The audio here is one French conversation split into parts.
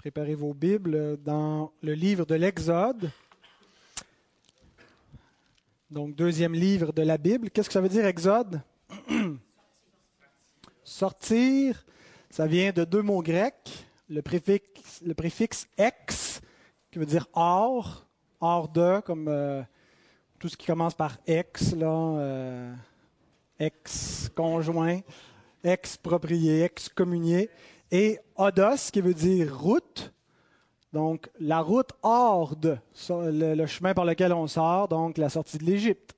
préparez vos Bibles dans le livre de l'Exode. Donc, deuxième livre de la Bible. Qu'est-ce que ça veut dire, Exode? Sortir, ça vient de deux mots grecs. Le préfixe, le préfixe ex, qui veut dire hors, hors de, comme euh, tout ce qui commence par ex, là, euh, ex-conjoint, exproprié, excommunié et odos, qui veut dire route. Donc, la route hors de, le, chemin par lequel on sort, donc la sortie de l'Égypte.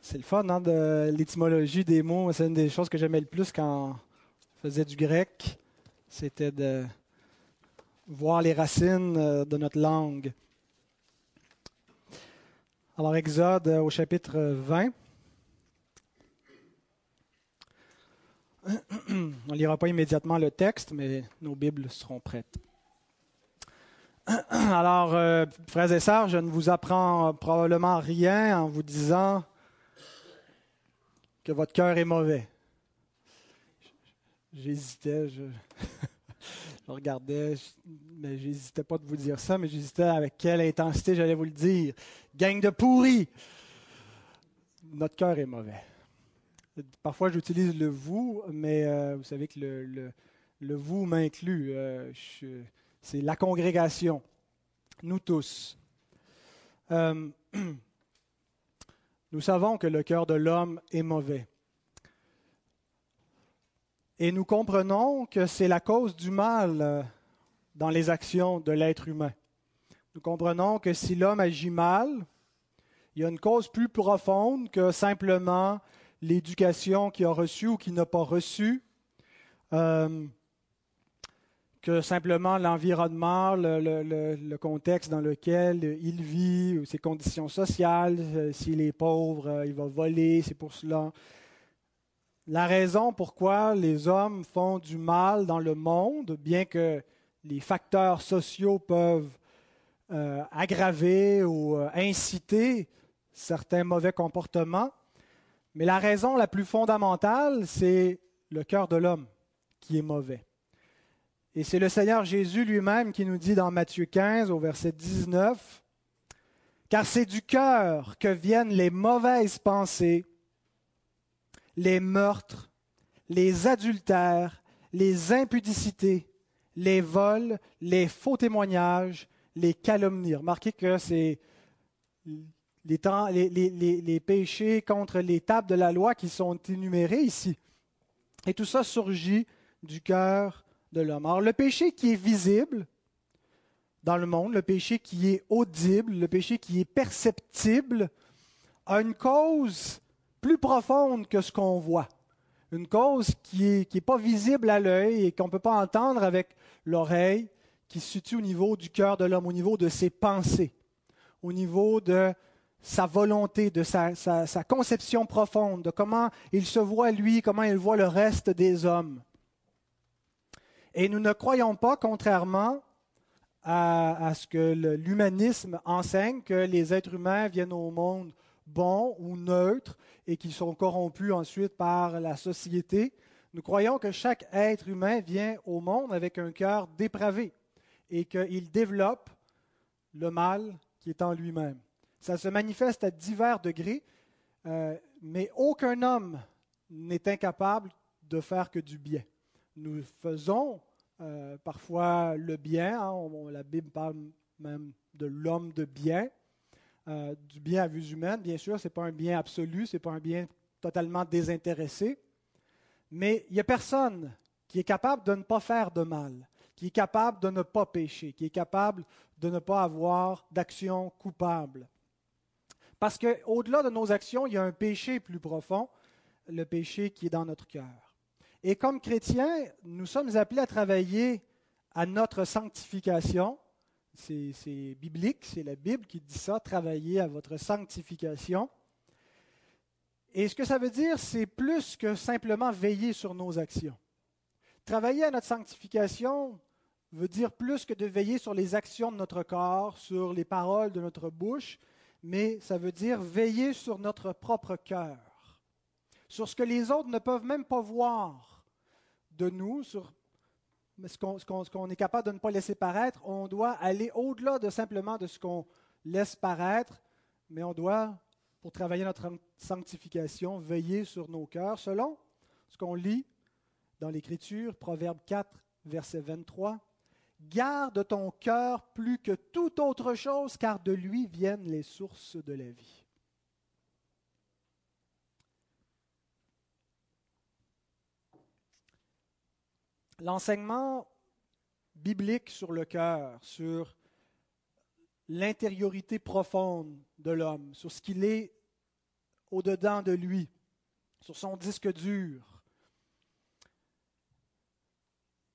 C'est le fun, hein, de l'étymologie des mots. C'est une des choses que j'aimais le plus quand on faisait du grec. C'était de voir les racines euh, de notre langue. Alors, Exode euh, au chapitre 20. On ne lira pas immédiatement le texte, mais nos Bibles seront prêtes. Alors, euh, frères et sœurs, je ne vous apprends probablement rien en vous disant que votre cœur est mauvais. J'hésitais, je, regardais, mais j'hésitais pas de vous dire ça, mais j'hésitais avec quelle intensité j'allais vous le dire. Gang de pourris! Notre cœur est mauvais. Parfois, j'utilise le vous, mais euh, vous savez que le, vous m'inclut. Euh, c'est la congrégation, nous tous. Euh, nous savons que le cœur de l'homme est mauvais. Et nous comprenons que c'est la cause du mal dans les actions de l'être humain. Nous comprenons que si l'homme agit mal, il y a une cause plus profonde que simplement l'éducation qu'il a reçue ou qu'il n'a pas reçue, euh, que simplement l'environnement, le, contexte dans lequel il vit, ses conditions sociales, euh, s'il est pauvre, euh, il va voler, c'est pour cela. La raison pourquoi les hommes font du mal dans le monde, bien que les facteurs sociaux peuvent aggraver ou inciter certains mauvais comportements, mais la raison la plus fondamentale, c'est le cœur de l'homme qui est mauvais. Et c'est le Seigneur Jésus lui-même qui nous dit dans Matthieu 15 au verset 19, Car c'est du cœur que viennent les mauvaises pensées, les meurtres, les adultères, les impudicités, les vols, les faux témoignages, les calomnies. Remarquez que c'est les, péchés contre les tables de la loi qui sont énumérés ici. Et tout ça surgit du cœur de l'homme. Alors le péché qui est visible dans le monde, le péché qui est audible, le péché qui est perceptible, a une cause plus profonde que ce qu'on voit. Une cause qui n'est pas visible à l'œil et qu'on ne peut pas entendre avec l'oreille, qui se situe au niveau du cœur de l'homme, au niveau de ses pensées, au niveau de sa volonté, de sa, conception profonde, de comment il se voit lui, comment il voit le reste des hommes. Et nous ne croyons pas, contrairement à, ce que l'humanisme enseigne, que les êtres humains viennent au monde bons ou neutres et qu'ils sont corrompus ensuite par la société. Nous croyons que chaque être humain vient au monde avec un cœur dépravé et qu'il développe le mal qui est en lui-même. Ça se manifeste à divers degrés, euh, mais aucun homme n'est incapable de faire que du bien. Nous faisons euh, parfois le bien, hein, la Bible parle même de l'homme de bien, euh, du bien à vue humaine, bien sûr, ce n'est pas un bien absolu, ce n'est pas un bien totalement désintéressé, mais il n'y a personne qui est capable de ne pas faire de mal, qui est capable de ne pas pécher, qui est capable de ne pas avoir d'action coupable. Parce qu'au-delà de nos actions, il y a un péché plus profond, le péché qui est dans notre cœur. Et comme chrétiens, nous sommes appelés à travailler à notre sanctification. C'est biblique, c'est la Bible qui dit ça, travailler à votre sanctification. Et ce que ça veut dire, c'est plus que simplement veiller sur nos actions. Travailler à notre sanctification veut dire plus que de veiller sur les actions de notre corps, sur les paroles de notre bouche, mais ça veut dire veiller sur notre propre cœur, sur ce que les autres ne peuvent même pas voir de nous, sur ce qu'on est capable de ne pas laisser paraître, on doit aller au-delà de simplement de ce qu'on laisse paraître, mais on doit, pour travailler notre sanctification, veiller sur nos cœurs, selon ce qu'on lit dans l'Écriture, Proverbe 4, verset 23. Garde ton cœur plus que toute autre chose, car de lui viennent les sources de la vie. L'enseignement biblique sur le cœur, sur l'intériorité profonde de l'homme, sur ce qu'il est au-dedans de lui, sur son disque dur,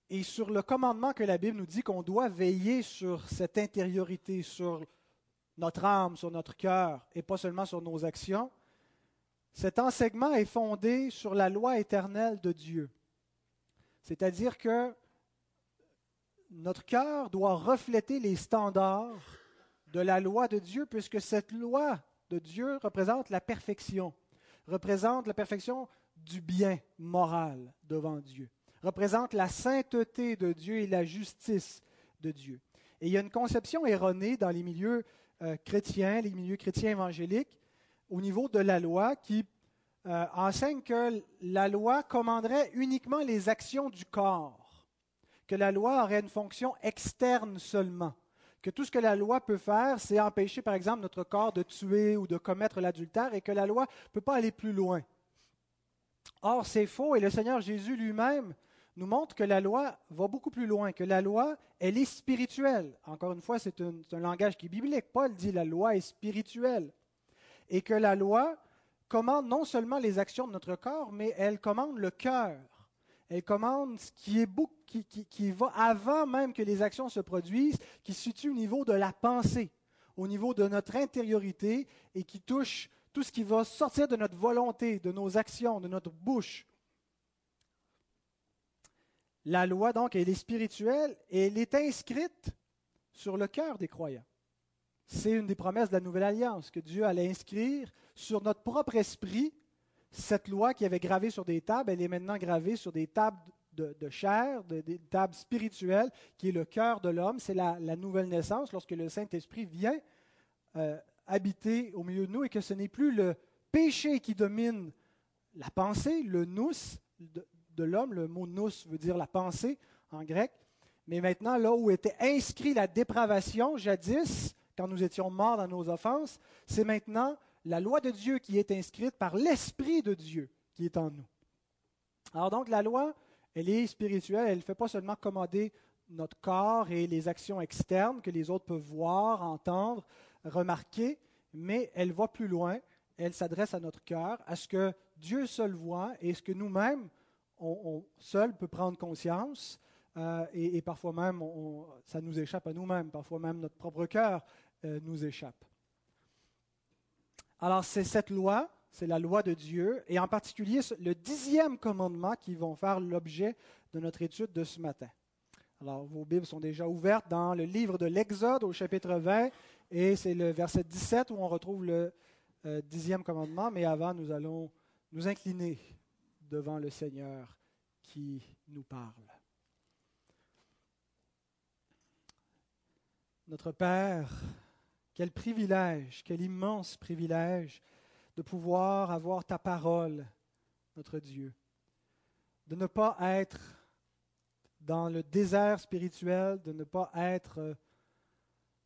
et sur le commandement que la Bible nous dit qu'on doit veiller sur cette intériorité, sur notre âme, sur notre cœur, et pas seulement sur nos actions, cet enseignement est fondé sur la loi éternelle de Dieu. C'est-à-dire que notre cœur doit refléter les standards de la loi de Dieu, puisque cette loi de Dieu représente la perfection, représente la perfection du bien moral devant Dieu, représente la sainteté de Dieu et la justice de Dieu. Et il y a une conception erronée dans les milieux euh, chrétiens, les milieux chrétiens évangéliques, au niveau de la loi, qui euh, enseigne que la loi commanderait uniquement les actions du corps, que la loi aurait une fonction externe seulement, que tout ce que la loi peut faire, c'est empêcher, par exemple, notre corps de tuer ou de commettre l'adultère, et que la loi ne peut pas aller plus loin. Or, c'est faux, et le Seigneur Jésus lui-même nous montre que la loi va beaucoup plus loin, que la loi, elle est spirituelle. Encore une fois, c'est un, langage qui est biblique. Paul dit la loi est spirituelle. Et que la loi, commande non seulement les actions de notre corps, mais elle commande le cœur. Elle commande ce qui, est qui, qui, va avant même que les actions se produisent, qui se situe au niveau de la pensée, au niveau de notre intériorité et qui touche tout ce qui va sortir de notre volonté, de nos actions, de notre bouche. La loi, donc, elle est spirituelle et elle est inscrite sur le cœur des croyants. C'est une des promesses de la Nouvelle Alliance, que Dieu allait inscrire sur notre propre esprit cette loi qui avait gravé sur des tables, elle est maintenant gravée sur des tables de, chair, des tables spirituelles, qui est le cœur de l'homme. C'est la, nouvelle naissance lorsque le Saint-Esprit vient euh, habiter au milieu de nous et que ce n'est plus le péché qui domine la pensée, le nous de, l'homme. Le mot nous veut dire la pensée en grec. Mais maintenant, là où était inscrit la dépravation, jadis, quand nous étions morts dans nos offenses, c'est maintenant la loi de Dieu qui est inscrite par l'Esprit de Dieu qui est en nous. Alors donc la loi, elle est spirituelle, elle ne fait pas seulement commander notre corps et les actions externes que les autres peuvent voir, entendre, remarquer, mais elle va plus loin, elle s'adresse à notre cœur, à ce que Dieu seul voit et ce que nous-mêmes, on, seul peut prendre conscience, euh, et, parfois même, ça nous échappe à nous-mêmes, parfois même notre propre cœur euh, nous échappe. Alors c'est cette loi, c'est la loi de Dieu, et en particulier le dixième commandement qui vont faire l'objet de notre étude de ce matin. Alors vos Bibles sont déjà ouvertes dans le livre de l'Exode au chapitre 20, et c'est le verset 17 où on retrouve le euh, dixième commandement, mais avant nous allons nous incliner devant le Seigneur nous parle. Notre Père, quel privilège, quel immense privilège de pouvoir avoir ta parole, notre Dieu. De ne pas être dans le désert spirituel, de ne pas être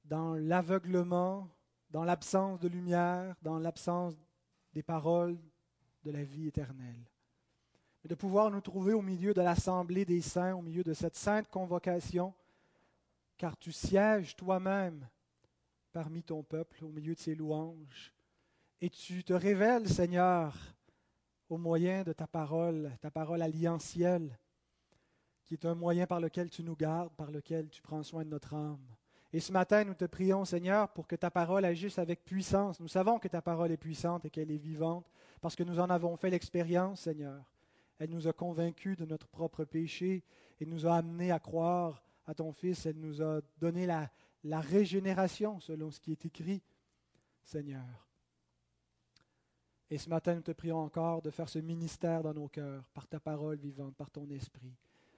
dans l'aveuglement, dans l'absence de lumière, dans l'absence des paroles de la vie éternelle. De pouvoir nous trouver au milieu de l'assemblée des saints, au milieu de cette sainte convocation, car tu sièges toi-même parmi ton peuple, au milieu de ses louanges. Et tu te révèles, Seigneur, au moyen de ta parole, ta parole alliantielle, qui est un moyen par lequel tu nous gardes, par lequel tu prends soin de notre âme. Et ce matin, nous te prions, Seigneur, pour que ta parole agisse avec puissance. Nous savons que ta parole est puissante et qu'elle est vivante, parce que nous en avons fait l'expérience, Seigneur. Elle nous a convaincus de notre propre péché et nous a amenés à croire à ton Fils. Elle nous a donné la, régénération selon ce qui est écrit, Seigneur. Et ce matin, nous te prions encore de faire ce ministère dans nos cœurs, par ta parole vivante, par ton esprit.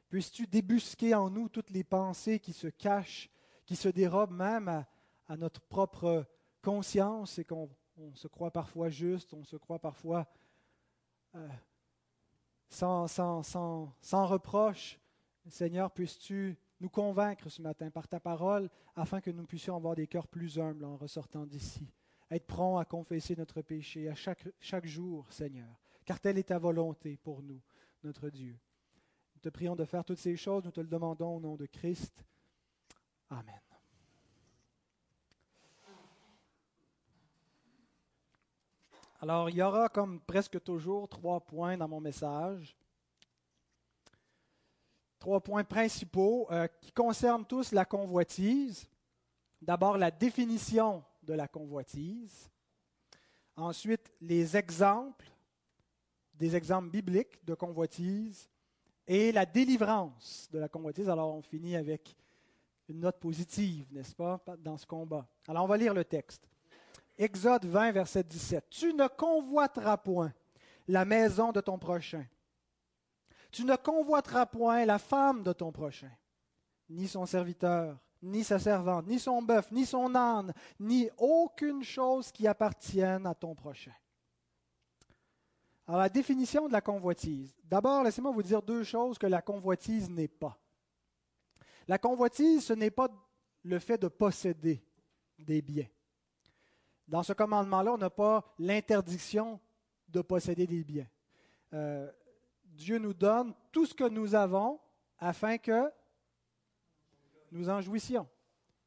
Puisses-tu débusquer en nous toutes les pensées qui se cachent, qui se dérobent même à, notre propre conscience et qu'on se croit parfois juste, on se croit parfois euh, sans, reproche. Seigneur, puisses-tu nous convaincre ce matin par ta parole afin que nous puissions avoir des cœurs plus humbles en ressortant d'ici. Être prompt à confesser notre péché à chaque jour, Seigneur, car telle est ta volonté pour nous, notre Dieu. Nous te prions de faire toutes ces choses, nous te le demandons au nom de Christ. Amen. Alors, il y aura comme presque toujours trois points dans mon message trois points principaux euh, qui concernent tous la convoitise. D'abord, la définition de la convoitise. Ensuite, les exemples, des exemples bibliques de convoitise. Et la délivrance de la convoitise. Alors, on finit avec une note positive, n'est-ce pas, dans ce combat. Alors, on va lire le texte. Exode 20, verset 17. Tu ne convoiteras point la maison de ton prochain tu ne convoiteras point la femme de ton prochain, ni son serviteur, ni sa servante, ni son bœuf, ni son âne, ni aucune chose qui appartienne à ton prochain. Alors la définition de la convoitise. D'abord, laissez-moi vous dire deux choses que la convoitise n'est pas. La convoitise, ce n'est pas le fait de posséder des biens. Dans ce commandement-là, on n'a pas l'interdiction de posséder des biens. Euh, Dieu nous donne tout ce que nous avons afin que nous en jouissions.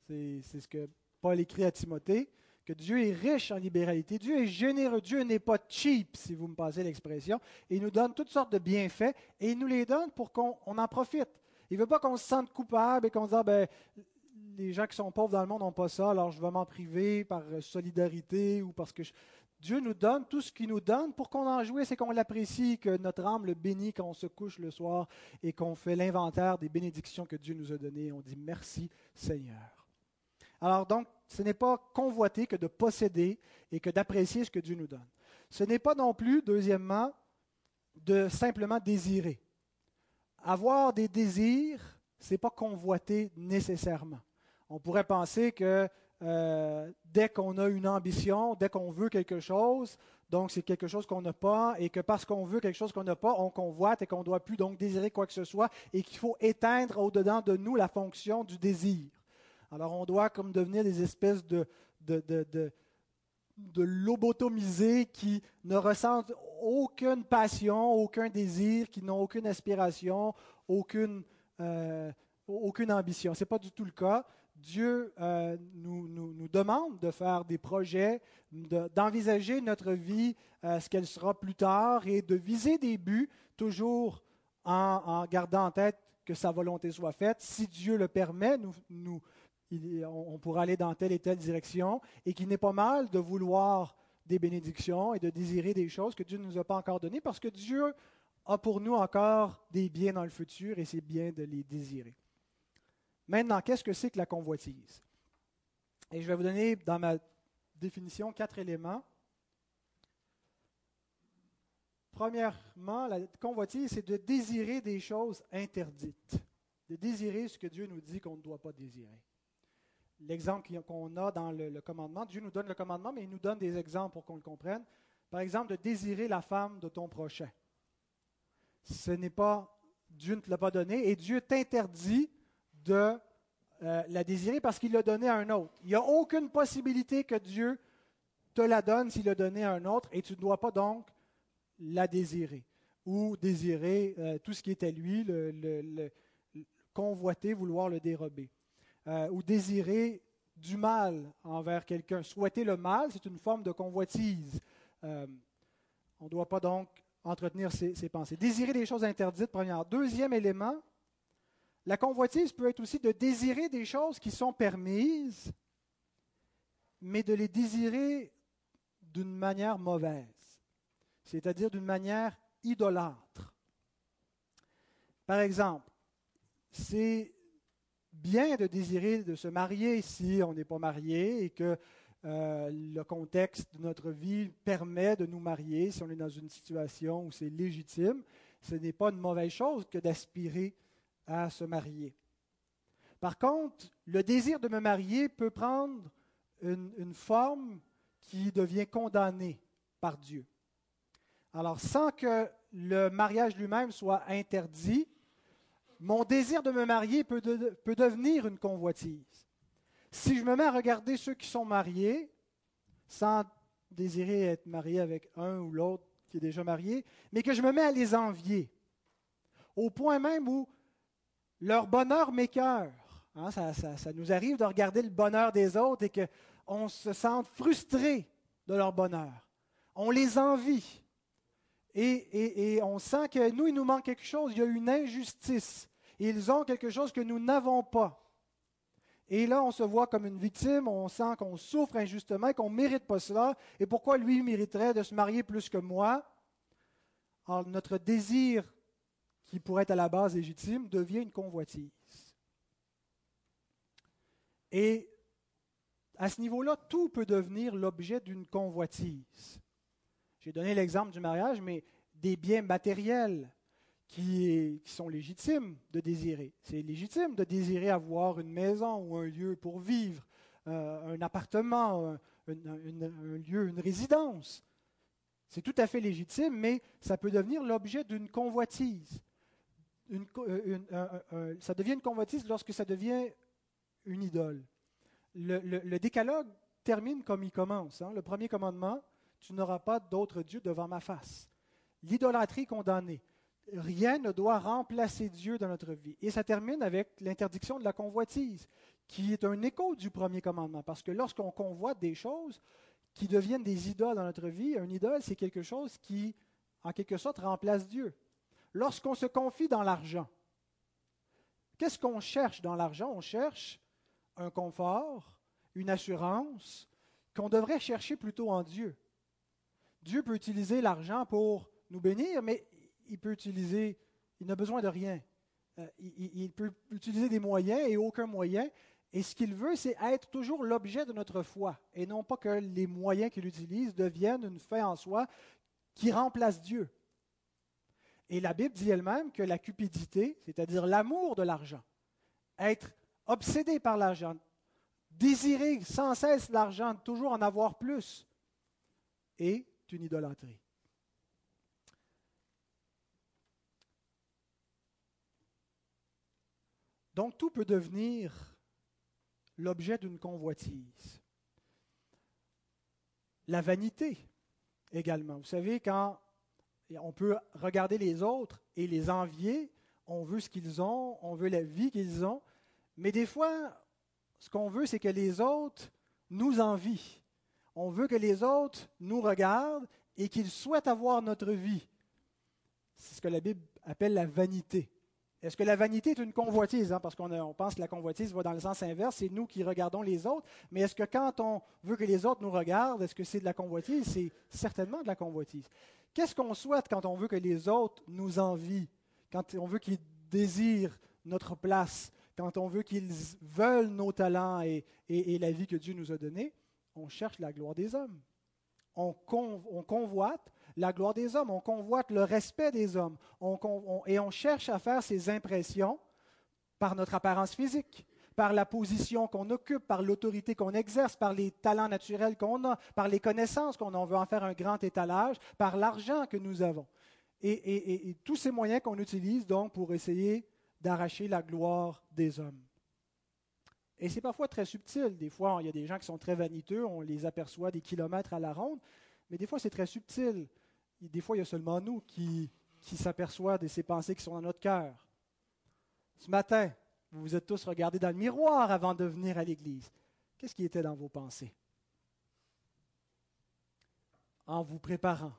C'est ce que Paul écrit à Timothée, que Dieu est riche en libéralité. Dieu est généreux. Dieu n'est pas cheap, si vous me passez l'expression. Il nous donne toutes sortes de bienfaits et il nous les donne pour qu'on en profite. Il ne veut pas qu'on se sente coupable et qu'on se dise, ah, ben, les gens qui sont pauvres dans le monde n'ont pas ça, alors je vais m'en priver par solidarité ou parce que. Dieu nous donne tout ce qu'il nous donne pour qu'on en jouisse et qu'on l'apprécie, que notre âme le bénit quand on se couche le soir et qu'on fait l'inventaire des bénédictions que Dieu nous a données. On dit merci Seigneur. Alors donc, ce n'est pas convoiter que de posséder et que d'apprécier ce que Dieu nous donne. Ce n'est pas non plus, deuxièmement, de simplement désirer. Avoir des désirs, ce n'est pas convoiter nécessairement. On pourrait penser que euh, dès qu'on a une ambition, dès qu'on veut quelque chose, donc c'est quelque chose qu'on n'a pas, et que parce qu'on veut quelque chose qu'on n'a pas, on convoite et qu'on ne doit plus donc désirer quoi que ce soit, et qu'il faut éteindre au-dedans de nous la fonction du désir. Alors on doit comme devenir des espèces de, lobotomisés qui ne ressentent aucune passion, aucun désir, qui n'ont aucune aspiration, aucune, euh, aucune ambition. Ce n'est pas du tout le cas. Dieu euh, nous, demande de faire des projets, d'envisager notre vie, euh, ce qu'elle sera plus tard, et de viser des buts, toujours en, gardant en tête que sa volonté soit faite. Si Dieu le permet, nous, on pourra aller dans telle et telle direction, et qu'il n'est pas mal de vouloir des bénédictions et de désirer des choses que Dieu ne nous a pas encore données, parce que Dieu a pour nous encore des biens dans le futur, et c'est bien de les désirer. Maintenant, qu'est-ce que c'est que la convoitise? Et je vais vous donner dans ma définition quatre éléments. Premièrement, la convoitise, c'est de désirer des choses interdites, de désirer ce que Dieu nous dit qu'on ne doit pas désirer. L'exemple qu'on a dans le, commandement, Dieu nous donne le commandement, mais il nous donne des exemples pour qu'on le comprenne. Par exemple, de désirer la femme de ton prochain. Ce n'est pas, Dieu ne te l'a pas donné, et Dieu t'interdit de euh, la désirer parce qu'il l'a donné à un autre. Il n'y a aucune possibilité que Dieu te la donne s'il l'a donné à un autre et tu ne dois pas donc la désirer ou désirer euh, tout ce qui est à lui, le, convoiter, vouloir le dérober, euh, ou désirer du mal envers quelqu'un. Souhaiter le mal, c'est une forme de convoitise. on ne doit pas donc entretenir ses pensées. Désirer des choses interdites, première. Deuxième élément, la convoitise peut être aussi de désirer des choses qui sont permises, mais de les désirer d'une manière mauvaise, c'est-à-dire d'une manière idolâtre. Par exemple, c'est bien de désirer de se marier si on n'est pas marié et que euh, le contexte de notre vie permet de nous marier, si on est dans une situation où c'est légitime. Ce n'est pas une mauvaise chose que d'aspirer à se marier. Par contre, le désir de me marier peut prendre une, forme qui devient condamnée par Dieu. Alors, sans que le mariage lui-même soit interdit, mon désir de me marier peut, peut, devenir une convoitise. Si je me mets à regarder ceux qui sont mariés, sans désirer être marié avec un ou l'autre qui est déjà marié, mais que je me mets à les envier, au point même où leur bonheur m'écœure. Hein, ça, ça, nous arrive de regarder le bonheur des autres et qu'on se sente frustré de leur bonheur. On les envie. Et, et, on sent que nous, il nous manque quelque chose. Il y a une injustice. Ils ont quelque chose que nous n'avons pas. Et là, on se voit comme une victime, on sent qu'on souffre injustement, qu'on ne mérite pas cela. Et pourquoi lui mériterait de se marier plus que moi? Alors, notre désir, qui pourrait être à la base légitime, devient une convoitise. Et à ce niveau-là, tout peut devenir l'objet d'une convoitise. J'ai donné l'exemple du mariage, mais des biens matériels, qui, sont légitimes de désirer. C'est légitime de désirer avoir une maison ou un lieu pour vivre, euh, un appartement, un, lieu, une résidence. C'est tout à fait légitime, mais ça peut devenir l'objet d'une convoitise. Euh, ça devient une convoitise lorsque ça devient une idole. Le, décalogue termine comme il commence. Hein. Le premier commandement, tu n'auras pas d'autre Dieu devant ma face. L'idolâtrie condamnée rien ne doit remplacer Dieu dans notre vie. Et ça termine avec l'interdiction de la convoitise, qui est un écho du premier commandement. Parce que lorsqu'on convoite des choses qui deviennent des idoles dans notre vie, un idole, c'est quelque chose qui, en quelque sorte, remplace Dieu. Lorsqu'on se confie dans l'argent, qu'est-ce qu'on cherche dans l'argent? On cherche un confort, une assurance qu'on devrait chercher plutôt en Dieu. Dieu peut utiliser l'argent pour nous bénir, mais il peut utiliser, il n'a besoin de rien. Euh, il, peut utiliser des moyens et aucun moyen. Et ce qu'il veut, c'est être toujours l'objet de notre foi, et non pas que les moyens qu'il utilise deviennent une fin en soi qui remplace Dieu. Et la Bible dit elle-même que la cupidité, c'est-à-dire l'amour de l'argent, être obsédé par l'argent, désirer sans cesse l'argent, toujours en avoir plus, est une idolâtrie. Donc tout peut devenir l'objet d'une convoitise. La vanité également. Vous savez, quand on peut regarder les autres et les envier, on veut ce qu'ils ont, on veut la vie qu'ils ont, mais des fois, ce qu'on veut, c'est que les autres nous envient. On veut que les autres nous regardent et qu'ils souhaitent avoir notre vie. C'est ce que la Bible appelle la vanité. Est-ce que la vanité est une convoitise? Hein? Parce qu'on pense que la convoitise va dans le sens inverse, c'est nous qui regardons les autres. Mais est-ce que quand on veut que les autres nous regardent, est-ce que c'est de la convoitise? C'est certainement de la convoitise. Qu'est-ce qu'on souhaite quand on veut que les autres nous envient? Quand on veut qu'ils désirent notre place? Quand on veut qu'ils veulent nos talents et, la vie que Dieu nous a donnée? On cherche la gloire des hommes. on convoite la gloire des hommes, on convoite le respect des hommes, et on cherche à faire ces impressions par notre apparence physique, par la position qu'on occupe, par l'autorité qu'on exerce, par les talents naturels qu'on a, par les connaissances qu'on a. On veut en faire un grand étalage, par l'argent que nous avons. Et, et tous ces moyens qu'on utilise donc pour essayer d'arracher la gloire des hommes. Et c'est parfois très subtil. Des fois, il y a des gens qui sont très vaniteux, on les aperçoit des kilomètres à la ronde, mais des fois, c'est très subtil des fois, il y a seulement nous qui, qui s'aperçoit de ces pensées qui sont dans notre cœur. Ce matin, vous vous êtes tous regardés dans le miroir avant de venir à l'église. Qu'est-ce qui était dans vos pensées? En vous préparant,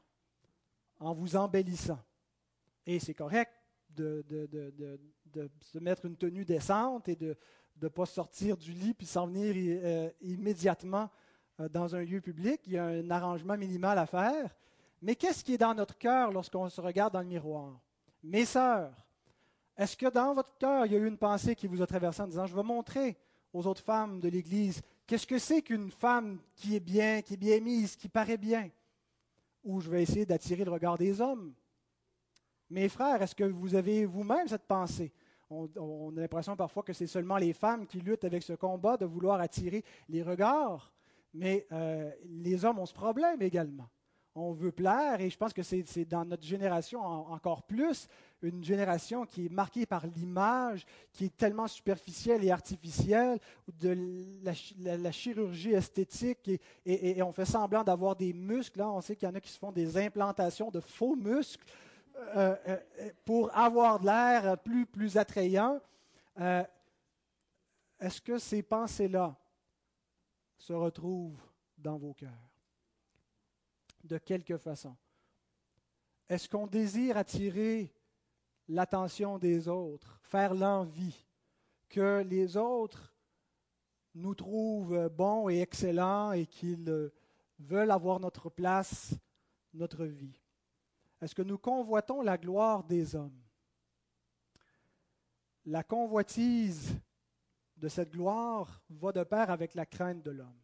en vous embellissant. Et c'est correct de, se mettre une tenue décente et de ne pas sortir du lit puis s'en venir euh, immédiatement euh, dans un lieu public. Il y a un arrangement minimal à faire. Mais qu'est-ce qui est dans notre cœur lorsqu'on se regarde dans le miroir? Mes sœurs, est-ce que dans votre cœur, il y a eu une pensée qui vous a traversé en disant, je vais montrer aux autres femmes de l'Église qu'est-ce que c'est qu'une femme qui est bien, qui est bien mise, qui paraît bien? Ou je vais essayer d'attirer le regard des hommes? Mes frères, est-ce que vous avez vous-même cette pensée? On, a l'impression parfois que c'est seulement les femmes qui luttent avec ce combat de vouloir attirer les regards, mais euh, les hommes ont ce problème également. On veut plaire, et je pense que c'est dans notre génération encore plus, une génération qui est marquée par l'image, qui est tellement superficielle et artificielle, de la, chirurgie esthétique, et, on fait semblant d'avoir des muscles. Là, on sait qu'il y en a qui se font des implantations de faux muscles euh, euh, pour avoir de l'air plus, plus attrayant. Euh, est-ce que ces pensées-là se retrouvent dans vos cœurs? De quelque façon? Est-ce qu'on désire attirer l'attention des autres, faire l'envie, que les autres nous trouvent bons et excellents et qu'ils veulent avoir notre place, notre vie? Est-ce que nous convoitons la gloire des hommes? La convoitise de cette gloire va de pair avec la crainte de l'homme.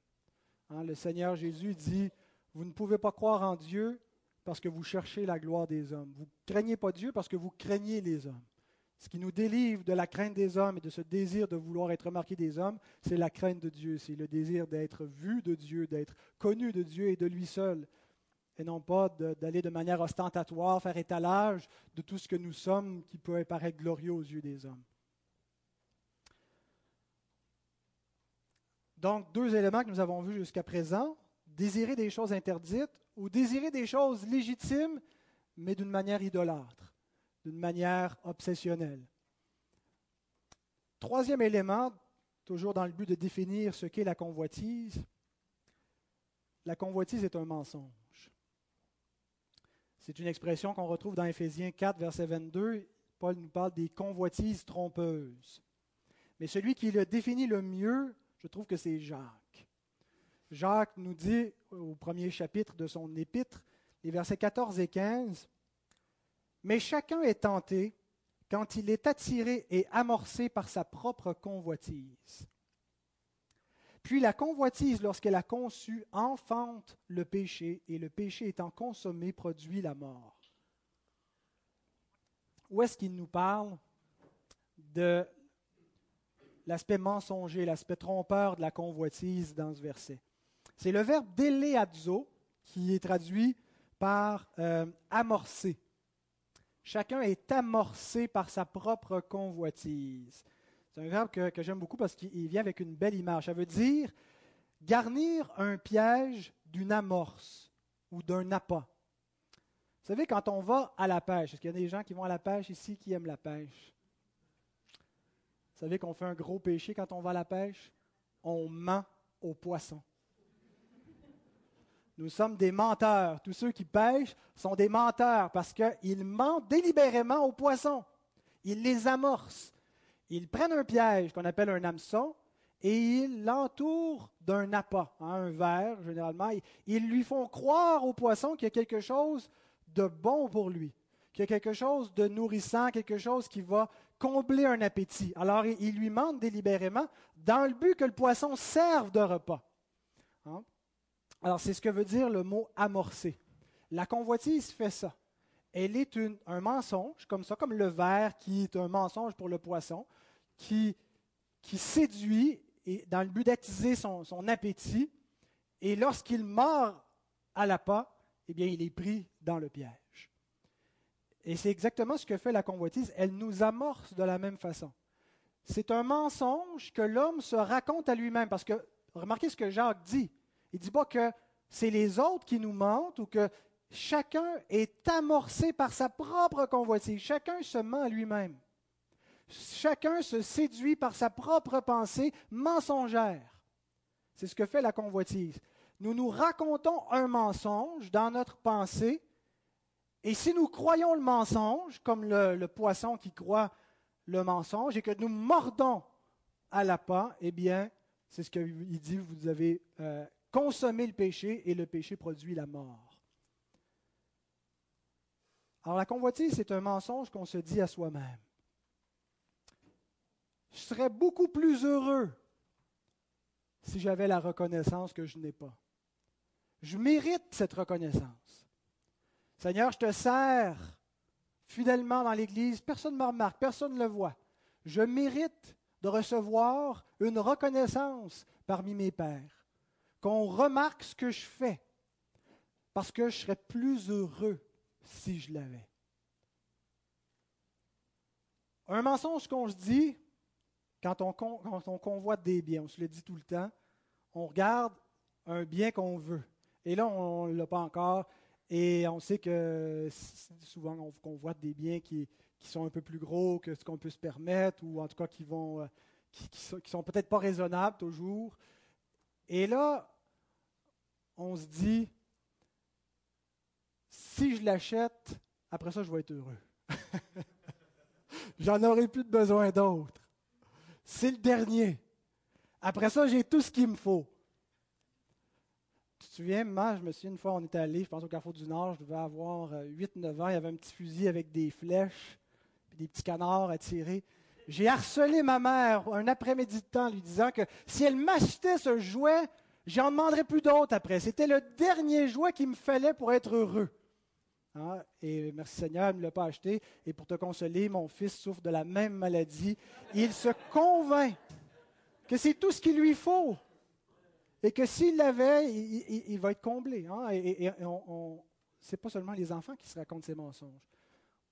Hein, le Seigneur Jésus dit, vous ne pouvez pas croire en Dieu parce que vous cherchez la gloire des hommes. Vous ne craignez pas Dieu parce que vous craignez les hommes. Ce qui nous délivre de la crainte des hommes et de ce désir de vouloir être remarqué des hommes, c'est la crainte de Dieu, c'est le désir d'être vu de Dieu, d'être connu de Dieu et de lui seul et non pas d'aller de, manière ostentatoire, faire étalage de tout ce que nous sommes qui peut paraître glorieux aux yeux des hommes. Donc, deux éléments que nous avons vus jusqu'à présent, désirer des choses interdites ou désirer des choses légitimes, mais d'une manière idolâtre, d'une manière obsessionnelle. Troisième élément, toujours dans le but de définir ce qu'est la convoitise, la convoitise est un mensonge. C'est une expression qu'on retrouve dans Éphésiens 4, verset 22. Paul nous parle des convoitises trompeuses. Mais celui qui le définit le mieux, je trouve que c'est Jacques. Jacques nous dit au premier chapitre de son épître, les versets 14 et 15, Mais chacun est tenté quand il est attiré et amorcé par sa propre convoitise. Puis la convoitise, lorsqu'elle a conçu, enfante le péché, et le péché étant consommé produit la mort. Où est-ce qu'il nous parle de l'aspect mensonger, l'aspect trompeur de la convoitise dans ce verset? C'est le verbe déléadzo qui est traduit par euh, amorcer. Chacun est amorcé par sa propre convoitise. C'est un verbe que, j'aime beaucoup parce qu'il vient avec une belle image. Ça veut dire garnir un piège d'une amorce ou d'un appât. Vous savez, quand on va à la pêche, est-ce qu'il y a des gens qui vont à la pêche ici qui aiment la pêche? Vous savez qu'on fait un gros péché quand on va à la pêche? On ment aux poissons. Nous sommes des menteurs. Tous ceux qui pêchent sont des menteurs parce qu'ils mentent délibérément aux poissons. Ils les amorcent. Ils prennent un piège qu'on appelle un hameçon et ils l'entourent d'un appât, hein, un verre généralement. Ils lui font croire au poisson qu'il y a quelque chose de bon pour lui, qu'il y a quelque chose de nourrissant, quelque chose qui va combler un appétit. Alors ils lui mentent délibérément dans le but que le poisson serve de repas. Hein? Alors c'est ce que veut dire le mot amorcer. La convoitise fait ça. Elle est un mensonge, comme ça, comme le verre qui est un mensonge pour le poisson qui, séduit et, dans le but d'attiser son, appétit. Et lorsqu'il mord à la pas, eh bien, il est pris dans le piège. Et c'est exactement ce que fait la convoitise. Elle nous amorce de la même façon. C'est un mensonge que l'homme se raconte à lui-même. Parce que, remarquez ce que Jacques dit. Il ne dit pas que c'est les autres qui nous mentent ou que chacun est amorcé par sa propre convoitise. Chacun se ment à lui-même. Chacun se séduit par sa propre pensée mensongère. C'est ce que fait la convoitise. Nous nous racontons un mensonge dans notre pensée, et si nous croyons le mensonge, comme le, poisson qui croit le mensonge, et que nous mordons à la pas, eh bien, c'est ce qu'il dit, vous avez euh, consommé le péché, et le péché produit la mort. Alors la convoitise, c'est un mensonge qu'on se dit à soi-même je serais beaucoup plus heureux si j'avais la reconnaissance que je n'ai pas. Je mérite cette reconnaissance. Seigneur, je te sers fidèlement dans l'Église, personne ne me remarque, personne ne le voit. je mérite de recevoir une reconnaissance parmi mes pères, qu'on remarque ce que je fais, parce que je serais plus heureux si je l'avais. Un mensonge qu'on se dit quand on, quand on convoite des biens, on se le dit tout le temps, on regarde un bien qu'on veut. Et là, on ne l'a pas encore. Et on sait que souvent, on convoite des biens qui, sont un peu plus gros que ce qu'on peut se permettre, ou en tout cas qui vont, euh, qui, sont peut-être pas raisonnables toujours. Et là, on se dit, si je l'achète, après ça, je vais être heureux. J'en aurai plus de besoin d'autres. C'est le dernier. Après ça, j'ai tout ce qu'il me faut. Tu te souviens, moi, je me souviens une fois, on était allé, je pense au Carrefour du Nord, je devais avoir 8-9 euh, ans, il y avait un petit fusil avec des flèches, puis des petits canards à tirer. J'ai harcelé ma mère un après-midi de temps, lui disant que si elle m'achetait ce jouet, j'en demanderais plus d'autres après. C'était le dernier jouet qu'il me fallait pour être heureux. Hein? Et merci Seigneur, il ne me l'a pas acheté. Et pour te consoler, mon fils souffre de la même maladie. Il se convainc que c'est tout ce qu'il lui faut. Et que s'il l'avait, il, va être comblé. Hein? Et, on, ce n'est pas seulement les enfants qui se racontent ces mensonges.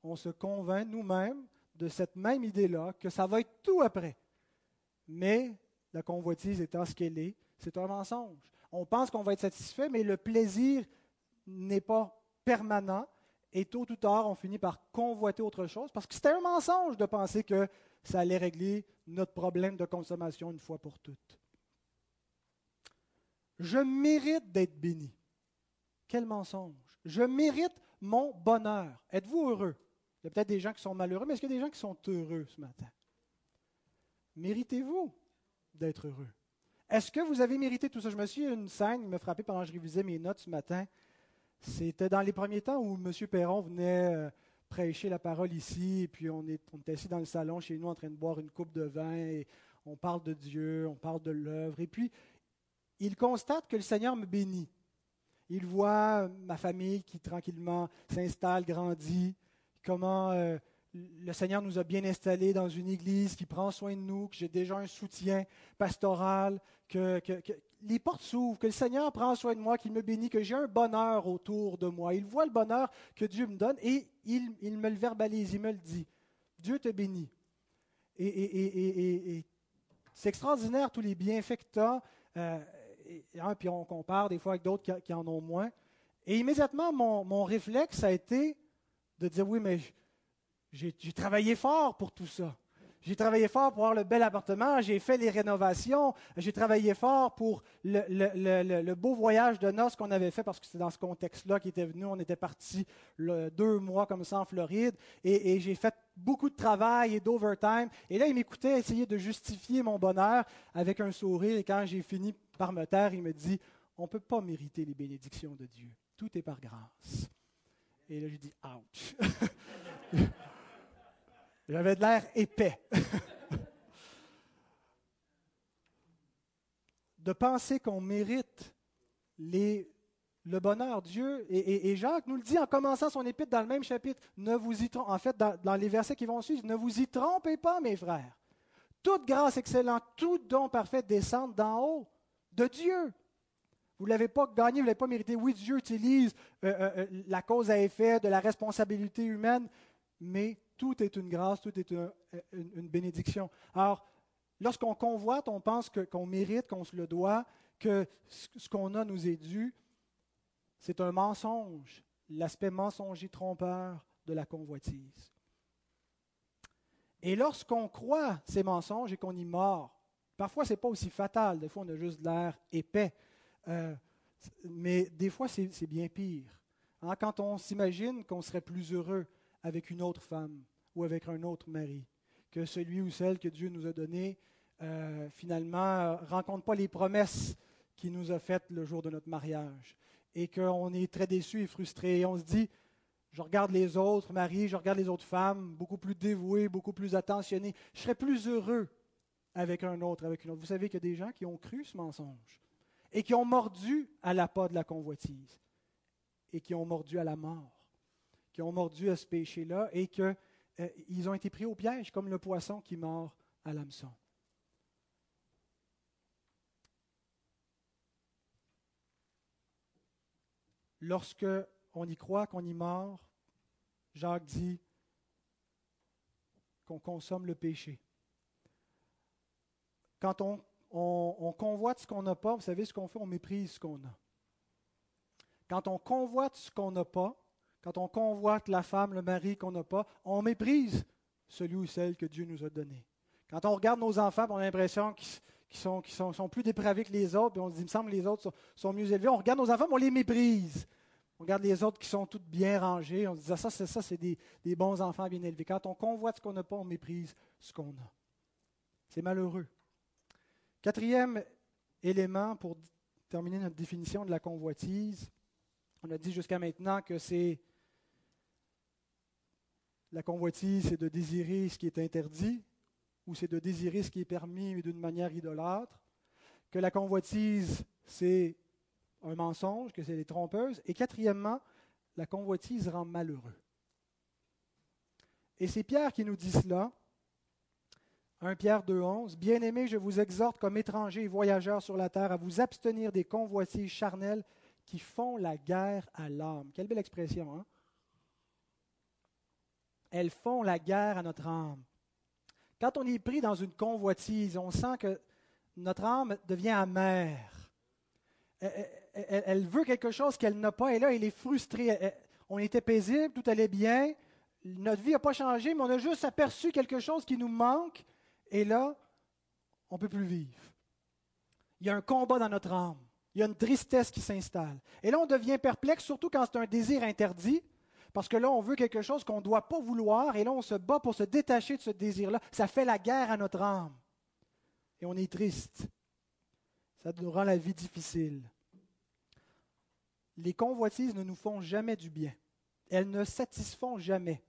On se convainc nous-mêmes de cette même idée-là, que ça va être tout après. Mais la convoitise étant ce qu'elle est, c'est un mensonge. On pense qu'on va être satisfait, mais le plaisir n'est pas permanent. Et tôt ou tard, on finit par convoiter autre chose parce que c'était un mensonge de penser que ça allait régler notre problème de consommation une fois pour toutes. Je mérite d'être béni. Quel mensonge. Je mérite mon bonheur. Êtes-vous heureux? Il y a peut-être des gens qui sont malheureux, mais est-ce qu'il y a des gens qui sont heureux ce matin? Méritez-vous d'être heureux? Est-ce que vous avez mérité tout ça? Je me suis une scène qui me frappait pendant que je révisais mes notes ce matin. C'était dans les premiers temps où M. Perron venait euh, prêcher la parole ici, et puis on, est, on était assis dans le salon chez nous en train de boire une coupe de vin, et on parle de Dieu, on parle de l'œuvre, et puis il constate que le Seigneur me bénit. Il voit ma famille qui tranquillement s'installe, grandit, comment euh, le Seigneur nous a bien installés dans une église qui prend soin de nous, que j'ai déjà un soutien pastoral, que, les portes s'ouvrent, que le Seigneur prend soin de moi, qu'il me bénit, que j'ai un bonheur autour de moi. Il voit le bonheur que Dieu me donne et il, me le verbalise, il me le dit. Dieu te bénit. Et, c'est extraordinaire tous les bienfaits que tu as. Euh, hein, puis on compare des fois avec d'autres qui, en ont moins. Et immédiatement, mon réflexe a été de dire oui, mais j'ai travaillé fort pour tout ça. J'ai travaillé fort pour avoir le bel appartement, j'ai fait les rénovations, j'ai travaillé fort pour le, beau voyage de noces qu'on avait fait, parce que c'est dans ce contexte-là qu'il était venu. On était parti deux mois comme ça en Floride, et, j'ai fait beaucoup de travail et d'overtime. Et là, il m'écoutait essayer de justifier mon bonheur avec un sourire, et quand j'ai fini par me taire, il me dit, on ne peut pas mériter les bénédictions de Dieu. Tout est par grâce. Et là, j'ai dit, ouch. J'avais de l'air épais. de penser qu'on mérite le bonheur. Dieu, et, Jacques nous le dit en commençant son épître dans le même chapitre, ne vous y en fait, dans, les versets qui vont suivre, ne vous y trompez pas, mes frères. Toute grâce excellente, tout don parfait descend d'en haut, de Dieu. Vous ne l'avez pas gagné, vous ne l'avez pas mérité. Oui, Dieu utilise euh, euh, euh, la cause à effet de la responsabilité humaine, mais tout est une grâce, tout est une, bénédiction. Alors, lorsqu'on convoite, on pense qu'on mérite, qu'on se le doit, que ce qu'on a nous est dû. C'est un mensonge, l'aspect mensonger trompeur de la convoitise. Et lorsqu'on croit ces mensonges et qu'on y mord, parfois ce n'est pas aussi fatal, des fois on a juste l'air épais, euh, mais des fois c'est bien pire. Hein, quand on s'imagine qu'on serait plus heureux, avec une autre femme ou avec un autre mari, que celui ou celle que Dieu nous a donné, euh, finalement, euh, rencontre pas les promesses qu'il nous a faites le jour de notre mariage, et qu'on est très déçu et frustré, et on se dit, je regarde les autres maris, je regarde les autres femmes, beaucoup plus dévouées, beaucoup plus attentionnées, je serais plus heureux avec un autre, avec une autre. Vous savez qu'il y a des gens qui ont cru ce mensonge, et qui ont mordu à la pas de la convoitise, et qui ont mordu à la mort qui ont mordu à ce péché-là et que euh, ont été pris au piège comme le poisson qui mord à l'hameçon. Lorsque on y croit, qu'on y mord, Jacques dit qu'on consomme le péché. Quand on, on convoite ce qu'on n'a pas, vous savez ce qu'on fait, on méprise ce qu'on a. Quand on convoite ce qu'on n'a pas, quand on convoite la femme, le mari qu'on n'a pas, on méprise celui ou celle que Dieu nous a donné. Quand on regarde nos enfants, on a l'impression qu'ils sont, plus dépravés que les autres, puis on se dit, il me semble que les autres sont, mieux élevés. On regarde nos enfants, on les méprise. On regarde les autres qui sont toutes bien rangés, on se dit, ah, ça, c'est ça, c'est des, bons enfants bien élevés. Quand on convoite ce qu'on n'a pas, on méprise ce qu'on a. C'est malheureux. Quatrième élément pour terminer notre définition de la convoitise, on a dit jusqu'à maintenant que c'est la convoitise, c'est de désirer ce qui est interdit ou c'est de désirer ce qui est permis d'une manière idolâtre. Que la convoitise, c'est un mensonge, que c'est des trompeuses. Et quatrièmement, la convoitise rend malheureux. Et c'est Pierre qui nous dit cela. 1 Pierre 2,11 Bien-aimés, je vous exhorte comme étrangers et voyageurs sur la terre à vous abstenir des convoitises charnelles qui font la guerre à l'âme. Quelle belle expression, hein? Elles font la guerre à notre âme. Quand on est pris dans une convoitise, on sent que notre âme devient amère. Elle, veut quelque chose qu'elle n'a pas, et là, elle est frustrée. On était paisible, tout allait bien, notre vie n'a pas changé, mais on a juste aperçu quelque chose qui nous manque, et là, on ne peut plus vivre. Il y a un combat dans notre âme il y a une tristesse qui s'installe. Et là, on devient perplexe, surtout quand c'est un désir interdit, parce que là, on veut quelque chose qu'on ne doit pas vouloir, et là, on se bat pour se détacher de ce désir-là. Ça fait la guerre à notre âme. Et on est triste. Ça nous rend la vie difficile. Les convoitises ne nous font jamais du bien. Elles ne satisfont jamais.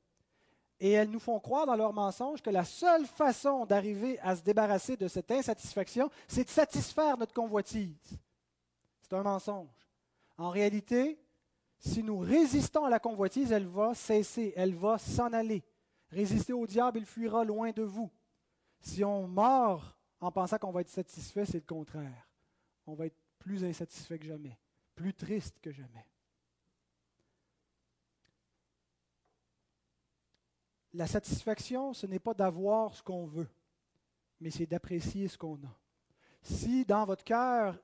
Et elles nous font croire dans leur mensonge que la seule façon d'arriver à se débarrasser de cette insatisfaction, c'est de satisfaire notre convoitise. C'est un mensonge. En réalité, si nous résistons à la convoitise, elle va cesser, elle va s'en aller. Résister au diable, il fuira loin de vous. Si on mord en pensant qu'on va être satisfait, c'est le contraire. On va être plus insatisfait que jamais, plus triste que jamais. La satisfaction, ce n'est pas d'avoir ce qu'on veut, mais c'est d'apprécier ce qu'on a. Si dans votre cœur,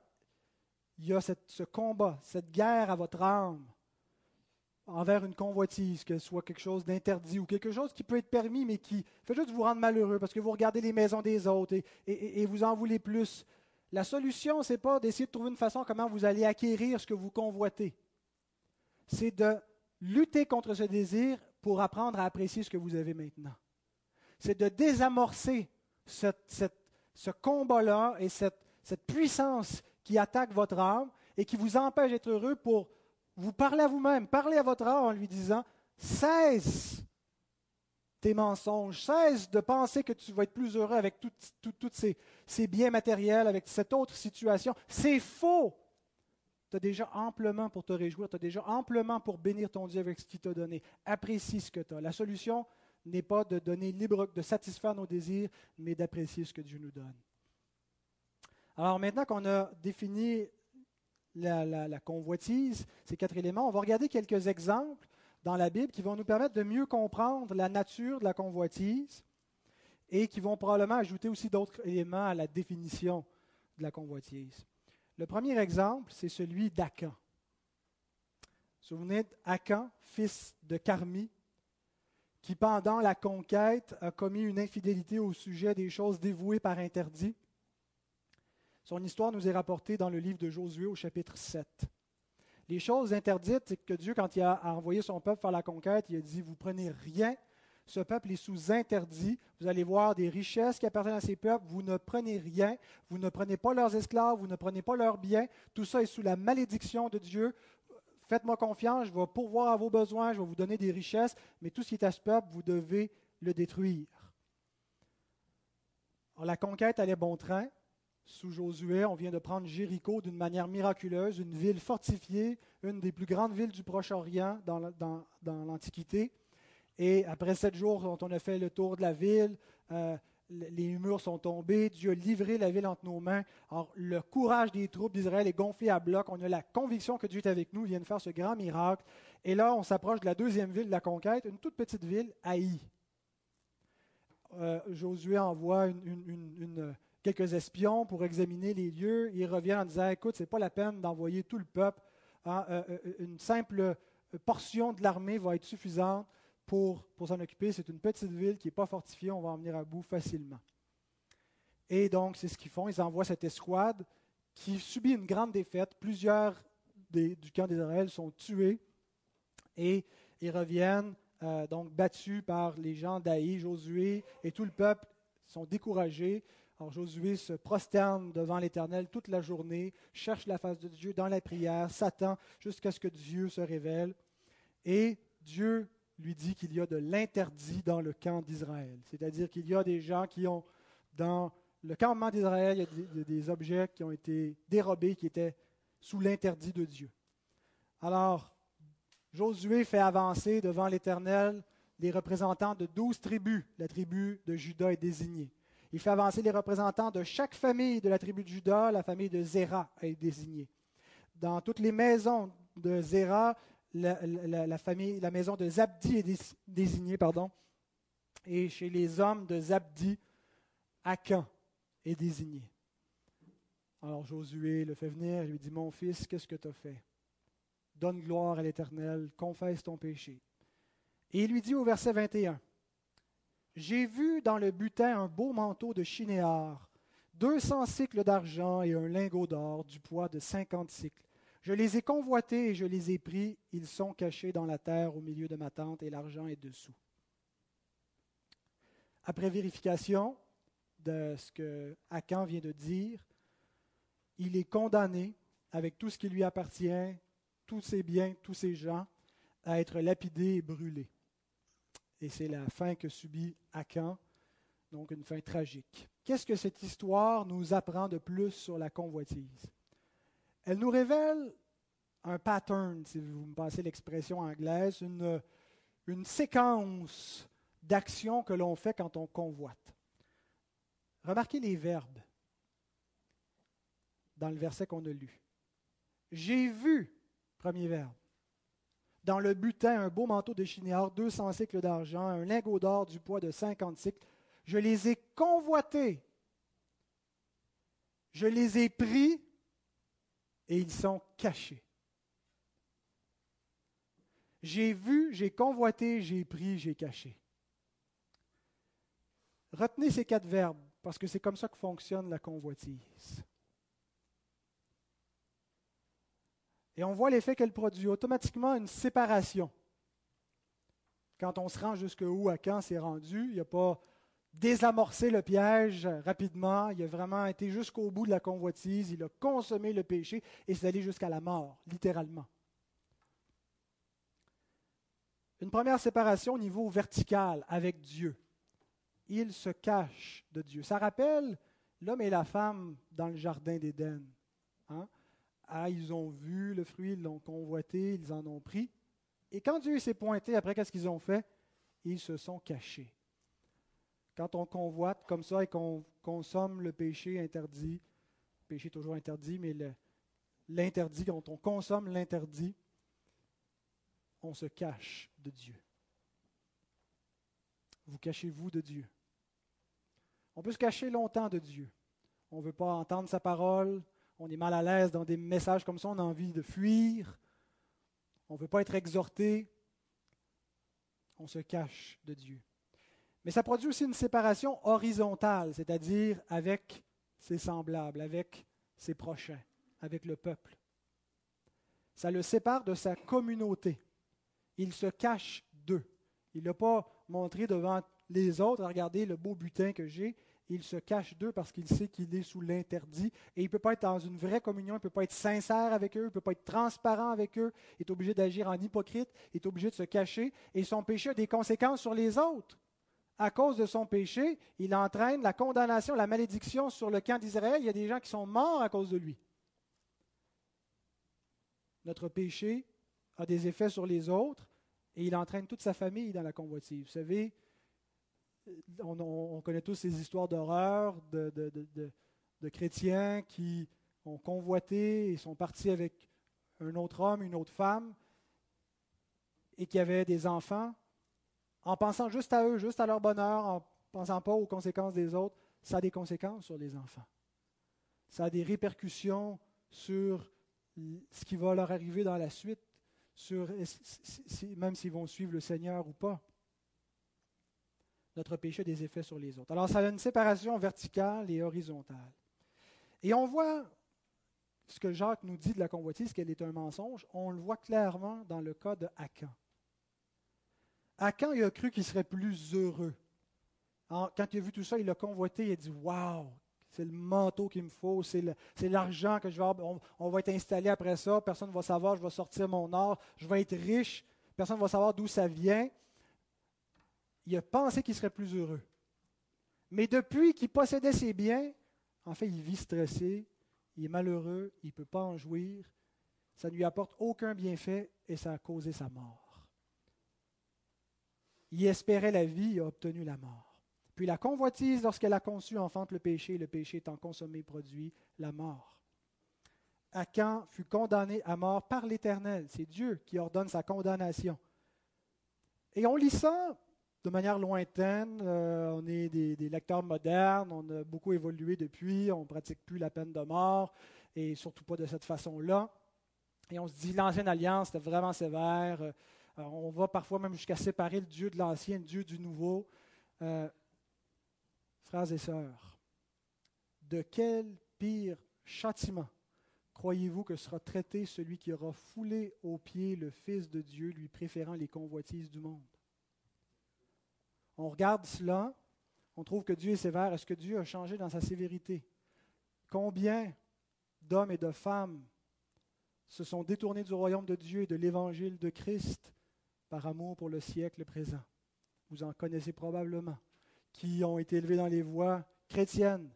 il y a ce combat, cette guerre à votre âme envers une convoitise, que ce soit quelque chose d'interdit ou quelque chose qui peut être permis, mais qui fait juste vous rendre malheureux parce que vous regardez les maisons des autres et, vous en voulez plus. La solution, ce n'est pas d'essayer de trouver une façon comment vous allez acquérir ce que vous convoitez. C'est de lutter contre ce désir pour apprendre à apprécier ce que vous avez maintenant. C'est de désamorcer ce combat-là et cette, puissance qui attaque votre âme et qui vous empêche d'être heureux pour vous parler à vous-même, parler à votre âme en lui disant, cesse tes mensonges, cesse de penser que tu vas être plus heureux avec tous ces biens matériels, avec cette autre situation. C'est faux. Tu as déjà amplement pour te réjouir, tu as déjà amplement pour bénir ton Dieu avec ce qu'il t'a donné. Apprécie ce que tu as. La solution n'est pas de donner libre, de satisfaire nos désirs, mais d'apprécier ce que Dieu nous donne. Alors maintenant qu'on a défini la, convoitise, ces quatre éléments, on va regarder quelques exemples dans la Bible qui vont nous permettre de mieux comprendre la nature de la convoitise et qui vont probablement ajouter aussi d'autres éléments à la définition de la convoitise. Le premier exemple, c'est celui d'Acan. Souvenez d'Acan, fils de Carmi, qui pendant la conquête a commis une infidélité au sujet des choses dévouées par interdit. Son histoire nous est rapportée dans le livre de Josué au chapitre 7. Les choses interdites, c'est que Dieu, quand il a envoyé son peuple faire la conquête, il a dit, vous prenez rien, ce peuple est sous interdit, vous allez voir des richesses qui appartiennent à ces peuples, vous ne prenez rien, vous ne prenez pas leurs esclaves, vous ne prenez pas leurs biens, tout ça est sous la malédiction de Dieu. Faites-moi confiance, je vais pourvoir à vos besoins, je vais vous donner des richesses, mais tout ce qui est à ce peuple, vous devez le détruire. Alors, la conquête allait bon train, sous Josué, on vient de prendre Jéricho d'une manière miraculeuse, une ville fortifiée, une des plus grandes villes du Proche-Orient dans, l'Antiquité. Et après sept jours, quand on a fait le tour de la ville, euh, les murs sont tombés, Dieu a livré la ville entre nos mains. Alors, le courage des troupes d'Israël est gonflé à bloc. On a la conviction que Dieu est avec nous, il vient de faire ce grand miracle. Et là, on s'approche de la deuxième ville de la conquête, une toute petite ville, Haï. Euh, Josué envoie quelques espions pour examiner les lieux. Il revient en disant Écoute, ce n'est pas la peine d'envoyer tout le peuple. Hein, euh, euh, une simple portion de l'armée va être suffisante pour, pour s'en occuper. C'est une petite ville qui n'est pas fortifiée, on va en venir à bout facilement. Et donc, c'est ce qu'ils font. Ils envoient cette escouade qui subit une grande défaite. Plusieurs du camp d'Israël sont tués et ils reviennent euh, donc battus par les gens d'Aï. Josué et tout le peuple sont découragés. Alors Josué se prosterne devant l'Éternel toute la journée, cherche la face de Dieu dans la prière, s'attend jusqu'à ce que Dieu se révèle. Et Dieu lui dit qu'il y a de l'interdit dans le camp d'Israël. C'est-à-dire qu'il y a des gens qui ont, dans le campement d'Israël, il y a des, objets qui ont été dérobés, qui étaient sous l'interdit de Dieu. Alors, Josué fait avancer devant l'Éternel les représentants de douze tribus. La tribu de Judas est désignée. Il fait avancer les représentants de chaque famille de la tribu de Judas. La famille de Zéra est désignée. Dans toutes les maisons de Zéra, la, famille, la maison de Zabdi est désignée, pardon, et chez les hommes de Zabdi, Akan est désigné. Alors Josué le fait venir et lui dit, mon fils, qu'est-ce que tu as fait? Donne gloire à l'Éternel, confesse ton péché. Et il lui dit au verset 21, J'ai vu dans le butin un beau manteau de chinéar, deux cents cycles d'argent et un lingot d'or du poids de cinquante cycles. Je les ai convoités et je les ai pris. Ils sont cachés dans la terre au milieu de ma tente et l'argent est dessous. Après vérification de ce que Akan vient de dire, il est condamné avec tout ce qui lui appartient, tous ses biens, tous ses gens, à être lapidé et brûlé. Et c'est la fin que subit Akan, donc une fin tragique. Qu'est-ce que cette histoire nous apprend de plus sur la convoitise? Elle nous révèle un pattern, si vous me passez l'expression anglaise, une, séquence d'actions que l'on fait quand on convoite. Remarquez les verbes dans le verset qu'on a lu. J'ai vu, premier verbe. Dans le butin, un beau manteau de chinéar, 200 cycles d'argent, un lingot d'or du poids de 50 cycles. Je les ai convoités. Je les ai pris et ils sont cachés. J'ai vu, j'ai convoité, j'ai pris, j'ai caché. Retenez ces quatre verbes, parce que c'est comme ça que fonctionne la convoitise. Et on voit l'effet qu'elle produit, automatiquement une séparation. Quand on se rend jusqu'où, à quand c'est rendu, il n'y a pas désamorcer le piège rapidement. Il a vraiment été jusqu'au bout de la convoitise. Il a consommé le péché et c'est allé jusqu'à la mort, littéralement. Une première séparation au niveau vertical avec Dieu. Il se cache de Dieu. Ça rappelle l'homme et la femme dans le jardin d'Éden. Hein? Ah, ils ont vu le fruit, ils l'ont convoité, ils en ont pris. Et quand Dieu s'est pointé, après, qu'est-ce qu'ils ont fait? Ils se sont cachés quand on convoite comme ça et qu'on consomme le péché interdit, le péché est toujours interdit, mais l'interdit, quand on consomme l'interdit, on se cache de Dieu. Vous cachez-vous de Dieu? On peut se cacher longtemps de Dieu. On ne veut pas entendre sa parole, on est mal à l'aise dans des messages comme ça, on a envie de fuir, on ne veut pas être exhorté, on se cache de Dieu. Mais ça produit aussi une séparation horizontale, c'est-à-dire avec ses semblables, avec ses prochains, avec le peuple. Ça le sépare de sa communauté. Il se cache d'eux. Il n'a pas montré devant les autres, regardez le beau butin que j'ai. Il se cache d'eux parce qu'il sait qu'il est sous l'interdit et il ne peut pas être dans une vraie communion, il ne peut pas être sincère avec eux, il ne peut pas être transparent avec eux, il est obligé d'agir en hypocrite, il est obligé de se cacher et son péché a des conséquences sur les autres à cause de son péché, il entraîne la condamnation, la malédiction sur le camp d'Israël. Il y a des gens qui sont morts à cause de lui. Notre péché a des effets sur les autres et il entraîne toute sa famille dans la convoitise. Vous savez, on, connaît tous ces histoires d'horreur de, de, chrétiens qui ont convoité et sont partis avec un autre homme, une autre femme, et qui avaient des enfants, en pensant juste à eux, juste à leur bonheur, en pensant pas aux conséquences des autres, ça a des conséquences sur les enfants. Ça a des répercussions sur ce qui va leur arriver dans la suite, même s'ils vont suivre le Seigneur ou pas. Notre péché a des effets sur les autres. Alors ça a une séparation verticale et horizontale. Et on voit ce que Jacques nous dit de la convoitise, qu'elle est un mensonge, on le voit clairement dans le cas de Akan. Akan, il a cru qu'il serait plus heureux? Quand il a vu tout ça, il a convoité, il a dit Waouh, c'est le manteau qu'il me faut, c'est l'argent que je vais avoir. On, va être installé après ça, personne ne va savoir, je vais sortir mon or, je vais être riche, personne ne va savoir d'où ça vient. Il a pensé qu'il serait plus heureux. Mais depuis qu'il possédait ses biens, en fait, il vit stressé, il est malheureux, il ne peut pas en jouir, ça ne lui apporte aucun bienfait et ça a causé sa mort. Il espérait la vie, il a obtenu la mort. Puis la convoitise, lorsqu'elle a conçu, enfante le péché, le péché étant consommé produit la mort. Akan fut condamné à mort par l'Éternel. C'est Dieu qui ordonne sa condamnation. Et on lit ça de manière lointaine. Euh, on est des, lecteurs modernes, on a beaucoup évolué depuis, on ne pratique plus la peine de mort, et surtout pas de cette façon-là. Et on se dit, l'ancienne alliance, c'était vraiment sévère. Euh, on va parfois même jusqu'à séparer le Dieu de l'ancien, le Dieu du nouveau. Euh, frères et sœurs, de quel pire châtiment croyez-vous que sera traité celui qui aura foulé aux pieds le Fils de Dieu, lui préférant les convoitises du monde? On regarde cela, on trouve que Dieu est sévère. Est-ce que Dieu a changé dans sa sévérité? Combien d'hommes et de femmes se sont détournés du royaume de Dieu et de l'évangile de Christ par amour pour le siècle présent Vous en connaissez probablement, qui ont été élevés dans les voies chrétiennes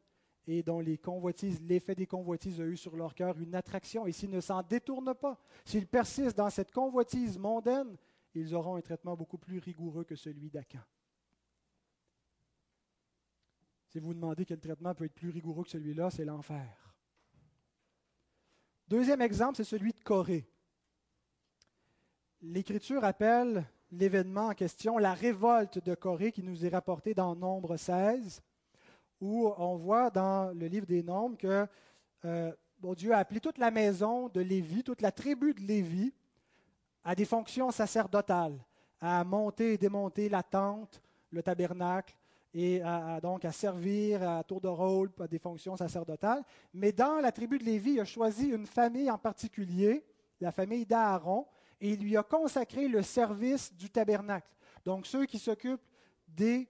et dont les convoitises, l'effet des convoitises a eu sur leur cœur une attraction. Et s'ils ne s'en détournent pas, s'ils persistent dans cette convoitise mondaine, ils auront un traitement beaucoup plus rigoureux que celui d'Acan. Si vous vous demandez quel traitement peut être plus rigoureux que celui-là, c'est l'enfer. Deuxième exemple, c'est celui de Corée. L'Écriture appelle l'événement en question la révolte de Corée qui nous est rapportée dans Nombre 16, où on voit dans le livre des Nombres que euh, Dieu a appelé toute la maison de Lévi, toute la tribu de Lévi, à des fonctions sacerdotales, à monter et démonter la tente, le tabernacle, et donc à servir à tour de rôle à des fonctions sacerdotales. Mais dans la tribu de Lévi, il a choisi une famille en particulier, la famille d'Aaron, et il lui a consacré le service du tabernacle. Donc ceux qui s'occupent des,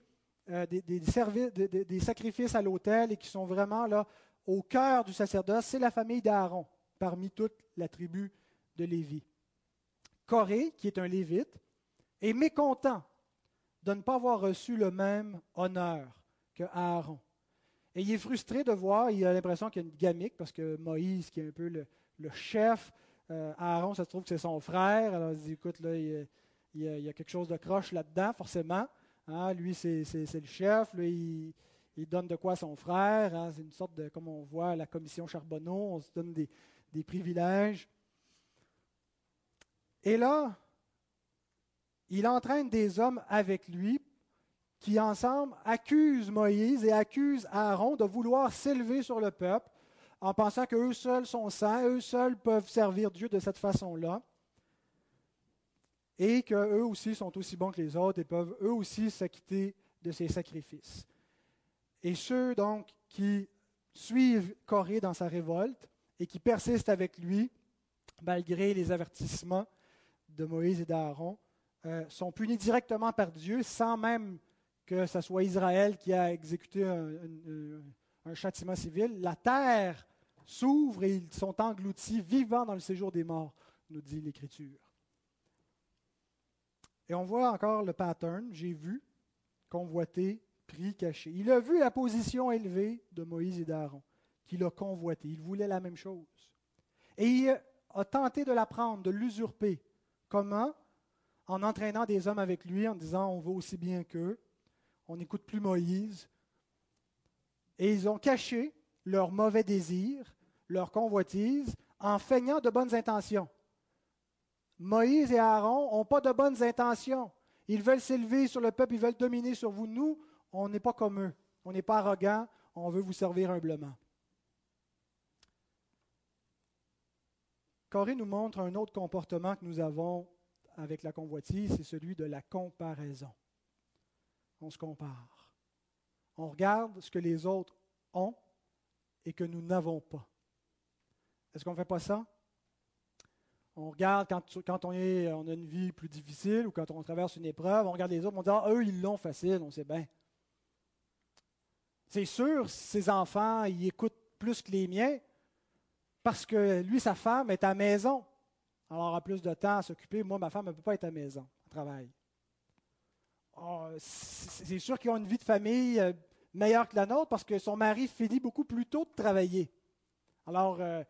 euh, des, des, sacrifices à l'autel et qui sont vraiment là au cœur du sacerdoce, c'est la famille d'Aaron, parmi toute la tribu de Lévi. Corée, qui est un lévite, est mécontent de ne pas avoir reçu le même honneur que Aaron. Et il est frustré de voir, il a l'impression qu'il y a une gamique, parce que Moïse, qui est un peu le, chef, euh, Aaron, ça se trouve que c'est son frère. Alors il dit, écoute, là, il, y a, quelque chose de croche là-dedans, forcément. Hein, lui, c'est, le chef, lui, il, donne de quoi son frère. Hein, c'est une sorte de, comme on voit la commission Charbonneau, on se donne des privilèges. Et là, il entraîne des hommes avec lui qui ensemble accusent Moïse et accusent Aaron de vouloir s'élever sur le peuple en pensant qu'eux seuls sont saints, eux seuls peuvent servir Dieu de cette façon-là, et qu'eux aussi sont aussi bons que les autres et peuvent eux aussi s'acquitter de ces sacrifices. Et ceux donc qui suivent Corée dans sa révolte et qui persistent avec lui, malgré les avertissements de Moïse et d'Aaron, euh, sont punis directement par Dieu sans même que ce soit Israël qui a exécuté un, châtiment civil. La terre s'ouvre et ils sont engloutis vivants dans le séjour des morts, nous dit l'Écriture. Et on voit encore le pattern, j'ai vu, convoité, pris, caché. Il a vu la position élevée de Moïse et d'Aaron, qu'il a convoité. Il voulait la même chose. Et il a tenté de la prendre, de l'usurper. Comment? En entraînant des hommes avec lui, en disant on veut aussi bien qu'eux. On n'écoute plus Moïse. Et ils ont caché leurs mauvais désirs, leur convoitise, en feignant de bonnes intentions. Moïse et Aaron n'ont pas de bonnes intentions. Ils veulent s'élever sur le peuple, ils veulent dominer sur vous. Nous, on n'est pas comme eux. On n'est pas arrogants, on veut vous servir humblement. Corée nous montre un autre comportement que nous avons avec la convoitise, c'est celui de la comparaison. On se compare. On regarde ce que les autres ont et que nous n'avons pas. Est-ce qu'on ne fait pas ça? On regarde quand, on, est, on a une vie plus difficile ou quand on traverse une épreuve, on regarde les autres, on dit, ah, eux, ils l'ont facile, on sait bien. C'est sûr, ses enfants, ils écoutent plus que les miens parce que lui, sa femme est à maison. Alors, aura plus de temps à s'occuper. Moi, ma femme ne peut pas être à maison, elle travaille. Ah, c'est sûr qu'ils ont une vie de famille euh, meilleure que la nôtre parce que son mari finit beaucoup plus tôt de travailler. Alors, euh,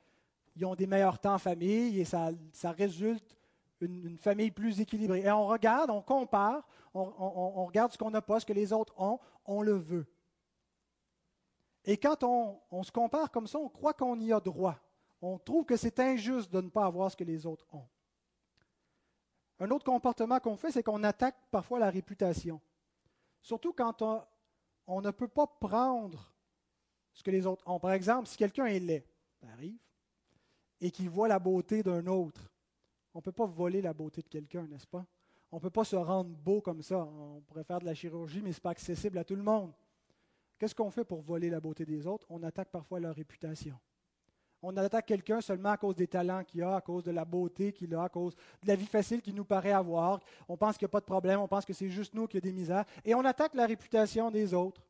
ils ont des meilleurs temps en famille et ça, résulte une, famille plus équilibrée. Et on regarde, on compare, on, regarde ce qu'on n'a pas, ce que les autres ont, on le veut. Et quand on, se compare comme ça, on croit qu'on y a droit. On trouve que c'est injuste de ne pas avoir ce que les autres ont. Un autre comportement qu'on fait, c'est qu'on attaque parfois la réputation. Surtout quand on, ne peut pas prendre ce que les autres ont. Par exemple, si quelqu'un est laid, ça arrive, et qu'il voit la beauté d'un autre, on ne peut pas voler la beauté de quelqu'un, n'est-ce pas? On ne peut pas se rendre beau comme ça. On pourrait faire de la chirurgie, mais ce n'est pas accessible à tout le monde. Qu'est-ce qu'on fait pour voler la beauté des autres? On attaque parfois leur réputation. On attaque quelqu'un seulement à cause des talents qu'il a, à cause de la beauté qu'il a, à cause de la vie facile qu'il nous paraît avoir. On pense qu'il n'y a pas de problème, on pense que c'est juste nous qui a des misères. Et on attaque la réputation des autres.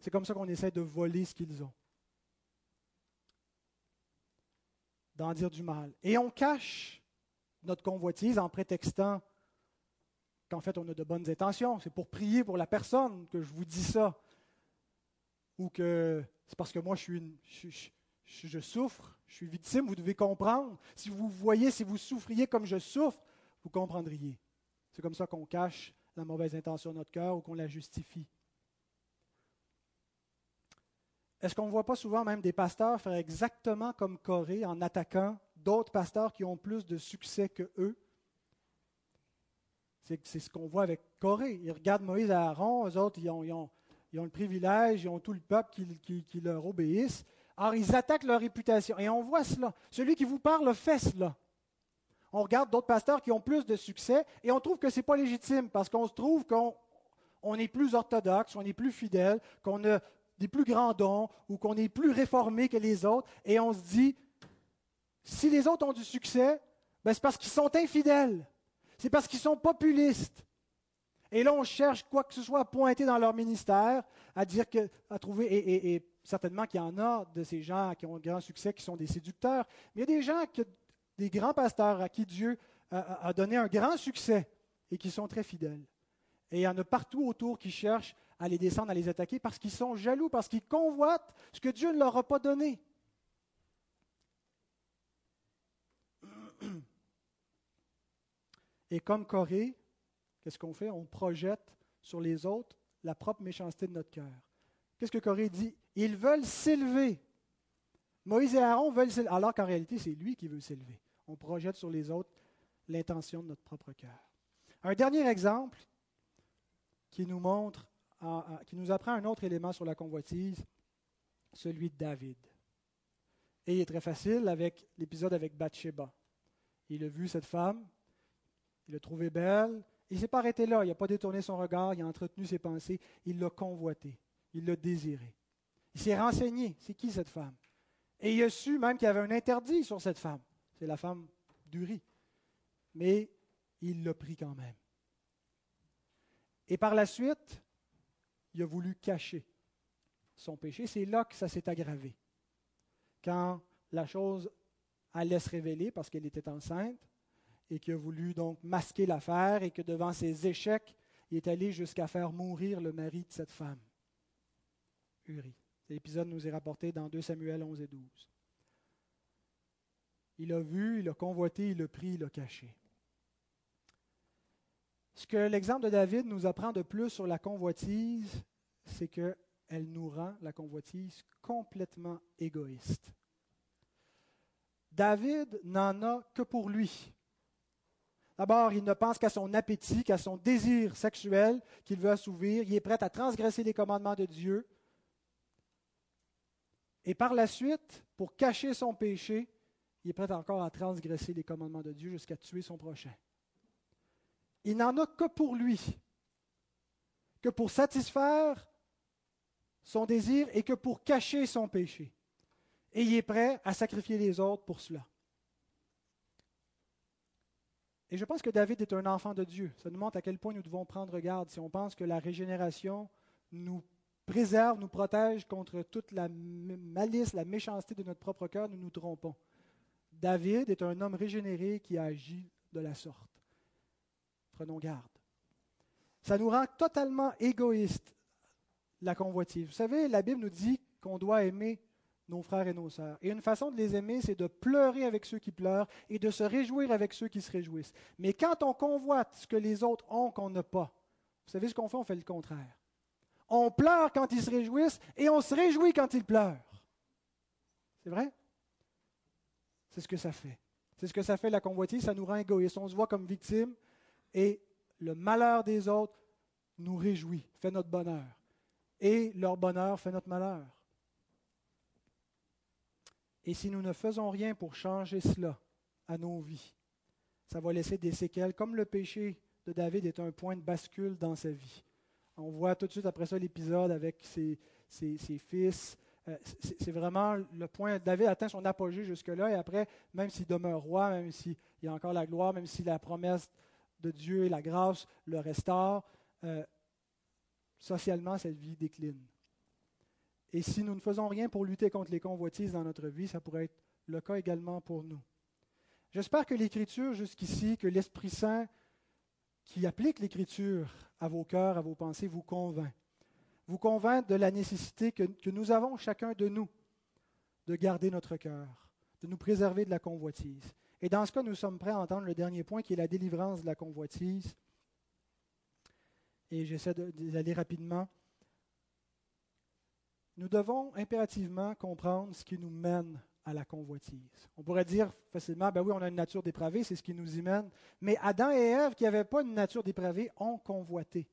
C'est comme ça qu'on essaie de voler ce qu'ils ont. D'en dire du mal. Et on cache notre convoitise en prétextant qu'en fait on a de bonnes intentions. C'est pour prier pour la personne que je vous dis ça. Ou que c'est parce que moi je suis une, souffre, je suis victime, vous devez comprendre. Si vous voyez, si vous souffriez comme je souffre, vous comprendriez. C'est comme ça qu'on cache la mauvaise intention de notre cœur ou qu'on la justifie. Est-ce qu'on ne voit pas souvent même des pasteurs faire exactement comme Corée en attaquant d'autres pasteurs qui ont plus de succès que eux? C'est ce qu'on voit avec Corée. Ils regardent Moïse et Aaron, eux autres, ils ont, le privilège, ils ont tout le peuple qui leur obéissent. Alors, ils attaquent leur réputation. Et on voit cela. Celui qui vous parle fait cela. On regarde d'autres pasteurs qui ont plus de succès et on trouve que ce n'est pas légitime parce qu'on se trouve qu'on est plus orthodoxe, on est plus fidèle, qu'on a des plus grands dons ou qu'on est plus réformé que les autres. Et on se dit, si les autres ont du succès, ben c'est parce qu'ils sont infidèles. C'est parce qu'ils sont populistes. Et là, on cherche quoi que ce soit à pointer dans leur ministère, à dire que, à trouver, et, certainement qu'il y en a de ces gens qui ont un grand succès, qui sont des séducteurs, mais il y a des gens, des grands pasteurs à qui Dieu a, donné un grand succès et qui sont très fidèles. Et il y en a partout autour qui cherchent à les descendre, à les attaquer, parce qu'ils sont jaloux, parce qu'ils convoitent ce que Dieu ne leur a pas donné. Et comme Corée, qu'est-ce qu'on fait? On projette sur les autres la propre méchanceté de notre cœur. Qu'est-ce que Corée dit? Ils veulent s'élever. Moïse et Aaron veulent s'élever, alors qu'en réalité, c'est lui qui veut s'élever. On projette sur les autres l'intention de notre propre cœur. Un dernier exemple qui nous montre, qui nous apprend un autre élément sur la convoitise, celui de David. Et il est très facile avec l'épisode avec Bathsheba. Il a vu cette femme, il l'a trouvée belle, il ne s'est pas arrêté là, il n'a pas détourné son regard, il a entretenu ses pensées, il l'a convoité, il l'a désiré. Il s'est renseigné, c'est qui cette femme? Et il a su même qu'il y avait un interdit sur cette femme. C'est la femme d'Uri. Mais il l'a pris quand même. Et par la suite, il a voulu cacher son péché. C'est là que ça s'est aggravé. Quand la chose allait se révéler parce qu'elle était enceinte, et qui a voulu donc masquer l'affaire et que devant ses échecs, il est allé jusqu'à faire mourir le mari de cette femme, Uri. L'épisode nous est rapporté dans 2 Samuel 11 et 12. Il a vu, il a convoité, il a pris, il a caché. Ce que l'exemple de David nous apprend de plus sur la convoitise, c'est qu'elle nous rend, la convoitise, complètement égoïste. David n'en a que pour lui. D'abord, il ne pense qu'à son appétit, qu'à son désir sexuel qu'il veut assouvir. Il est prêt à transgresser les commandements de Dieu. Et par la suite, pour cacher son péché, il est prêt encore à transgresser les commandements de Dieu jusqu'à tuer son prochain. Il n'en a que pour lui, que pour satisfaire son désir et que pour cacher son péché. Et il est prêt à sacrifier les autres pour cela. Et je pense que David est un enfant de Dieu. Ça nous montre à quel point nous devons prendre garde si on pense que la régénération nous préserve, nous protège contre toute la malice, la méchanceté de notre propre cœur, nous nous trompons. David est un homme régénéré qui agit de la sorte. Prenons garde. Ça nous rend totalement égoïstes, la convoitise. Vous savez, la Bible nous dit qu'on doit aimer nos frères et nos sœurs. Et une façon de les aimer, c'est de pleurer avec ceux qui pleurent et de se réjouir avec ceux qui se réjouissent. Mais quand on convoite ce que les autres ont qu'on n'a pas, vous savez ce qu'on fait? On fait le contraire. On pleure quand ils se réjouissent et on se réjouit quand ils pleurent. C'est vrai? C'est ce que ça fait. C'est ce que ça fait la convoitise, ça nous rend égoïstes. On se voit comme victime et le malheur des autres nous réjouit, fait notre bonheur. Et leur bonheur fait notre malheur. Et si nous ne faisons rien pour changer cela à nos vies, ça va laisser des séquelles, comme le péché de David est un point de bascule dans sa vie. On voit tout de suite après ça l'épisode avec ses, fils. Euh, c'est vraiment le point. David atteint son apogée jusque-là, et après, même s'il demeure roi, même s'il y a encore la gloire, même si la promesse de Dieu et la grâce le restaurent, euh, socialement, cette vie décline. Et si nous ne faisons rien pour lutter contre les convoitises dans notre vie, ça pourrait être le cas également pour nous. J'espère que l'Écriture jusqu'ici, que l'Esprit Saint qui applique l'Écriture à vos cœurs, à vos pensées, vous convainc. Vous convainc de la nécessité que, nous avons chacun de nous de garder notre cœur, de nous préserver de la convoitise. Et dans ce cas, nous sommes prêts à entendre le dernier point qui est la délivrance de la convoitise. Et j'essaie d'aller rapidement. Nous devons impérativement comprendre ce qui nous mène à la convoitise. On pourrait dire facilement, ben oui, on a une nature dépravée, c'est ce qui nous y mène. Mais Adam et Ève, qui n'avaient pas une nature dépravée, ont convoité.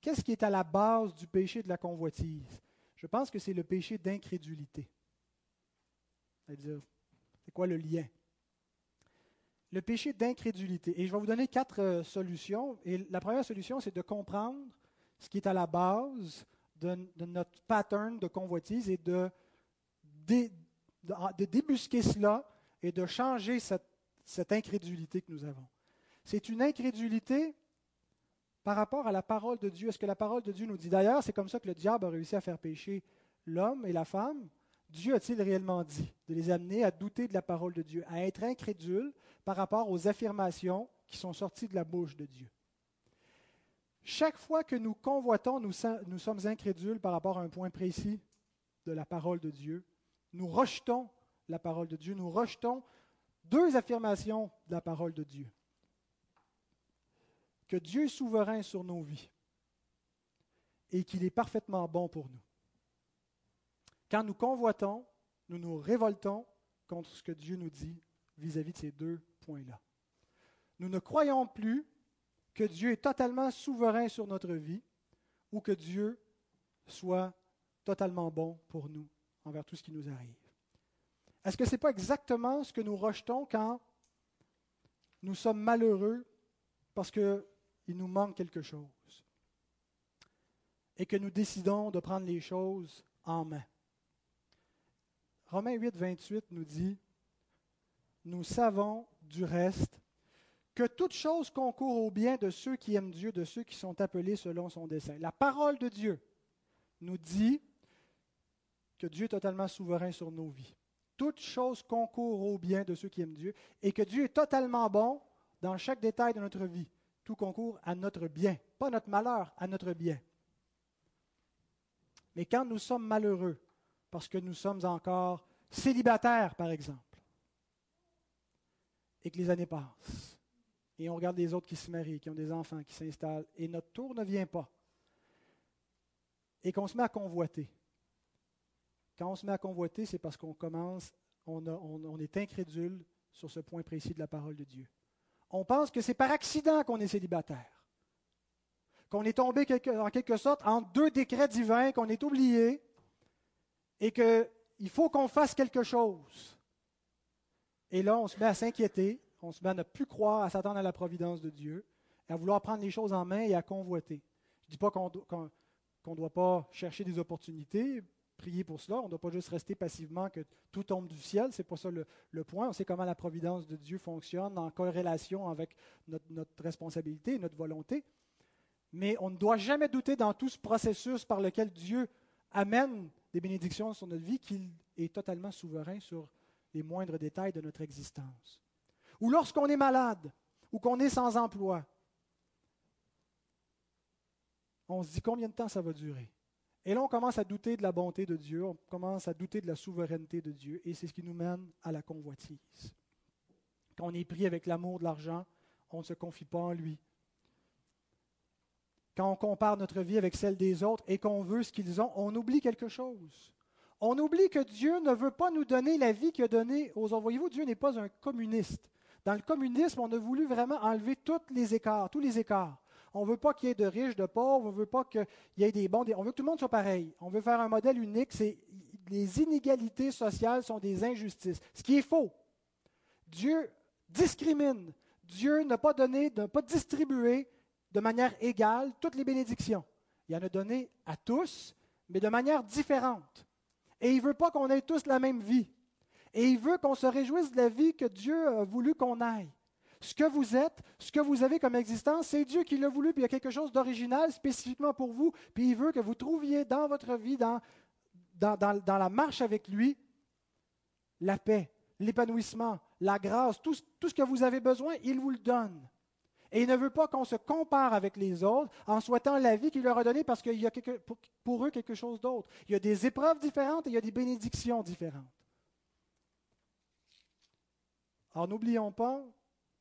Qu'est-ce qui est à la base du péché de la convoitise? Je pense que c'est le péché d'incrédulité. C'est quoi le lien? Le péché d'incrédulité. Et je vais vous donner quatre euh, solutions. Et la première solution, c'est de comprendre ce qui est à la base de, notre pattern de convoitise et de de, débusquer cela et de changer cette, incrédulité que nous avons. C'est une incrédulité par rapport à la parole de Dieu. Est-ce que la parole de Dieu nous dit d'ailleurs, c'est comme ça que le diable a réussi à faire pécher l'homme et la femme? Dieu a-t-il réellement dit de les amener à douter de la parole de Dieu, à être incrédules par rapport aux affirmations qui sont sorties de la bouche de Dieu? Chaque fois que nous convoitons, nous sommes incrédules par rapport à un point précis de la parole de Dieu nous rejetons la parole de Dieu, nous rejetons deux affirmations de la parole de Dieu. Que Dieu est souverain sur nos vies et qu'il est parfaitement bon pour nous. Quand nous convoitons, nous nous révoltons contre ce que Dieu nous dit vis-à-vis de ces deux points-là. Nous ne croyons plus que Dieu est totalement souverain sur notre vie ou que Dieu soit totalement bon pour nous envers tout ce qui nous arrive. Est-ce que ce n'est pas exactement ce que nous rejetons quand nous sommes malheureux parce qu'il nous manque quelque chose et que nous décidons de prendre les choses en main? Romains 8, 28 nous dit, Nous savons du reste que toute chose concourt au bien de ceux qui aiment Dieu, de ceux qui sont appelés selon son dessein. La parole de Dieu nous dit que Dieu est totalement souverain sur nos vies. Toute chose concourt au bien de ceux qui aiment Dieu et que Dieu est totalement bon dans chaque détail de notre vie. Tout concourt à notre bien, pas notre malheur, à notre bien. Mais quand nous sommes malheureux, parce que nous sommes encore célibataires, par exemple, et que les années passent, Et on regarde les autres qui se marient, qui ont des enfants, qui s'installent, et notre tour ne vient pas. Et qu'on se met à convoiter. Quand on se met à convoiter, c'est parce qu'on commence, on, est incrédule sur ce point précis de la parole de Dieu. On pense que c'est par accident qu'on est célibataire, qu'on est tombé en quelque sorte en deux décrets divins, qu'on est oublié, et qu'il faut qu'on fasse quelque chose. Et là, on se met à s'inquiéter, on se met à ne plus croire, à s'attendre à la providence de Dieu, à vouloir prendre les choses en main et à convoiter. Je ne dis pas qu'on ne doit pas chercher des opportunités, prier pour cela. On ne doit pas juste rester passivement que tout tombe du ciel. Ce n'est pas ça le, point. On sait comment la providence de Dieu fonctionne en corrélation avec notre, notre responsabilité, notre volonté. Mais on ne doit jamais douter dans tout ce processus par lequel Dieu amène des bénédictions sur notre vie qu'il est totalement souverain sur les moindres détails de notre existence. Ou lorsqu'on est malade, ou qu'on est sans emploi, on se dit combien de temps ça va durer? Et là, on commence à douter de la bonté de Dieu, on commence à douter de la souveraineté de Dieu, et c'est ce qui nous mène à la convoitise. Quand on est pris avec l'amour de l'argent, on ne se confie pas en lui. Quand on compare notre vie avec celle des autres et qu'on veut ce qu'ils ont, on oublie quelque chose. On oublie que Dieu ne veut pas nous donner la vie qu'il a donnée aux autres. Voyez-vous, Dieu n'est pas un communiste. Dans le communisme, on a voulu vraiment enlever tous les écarts, tous les écarts. On ne veut pas qu'il y ait de riches, de pauvres, on ne veut pas qu'il y ait des bons. On veut que tout le monde soit pareil. On veut faire un modèle unique. Les inégalités sociales sont des injustices. Ce qui est faux. Dieu discrimine. Dieu n'a pas donné, n'a pas distribué de manière égale toutes les bénédictions. Il en a donné à tous, mais de manière différente. Et il ne veut pas qu'on ait tous la même vie. Et il veut qu'on se réjouisse de la vie que Dieu a voulu qu'on aille. Ce que vous êtes, ce que vous avez comme existence, c'est Dieu qui l'a voulu, puis il y a quelque chose d'original spécifiquement pour vous, puis il veut que vous trouviez dans votre vie, dans, dans, la marche avec lui, la paix, l'épanouissement, la grâce, tout, tout ce que vous avez besoin, il vous le donne. Et il ne veut pas qu'on se compare avec les autres en souhaitant la vie qu'il leur a donnée parce qu'il y a pour eux quelque chose d'autre. Il y a des épreuves différentes et il y a des bénédictions différentes. Alors n'oublions pas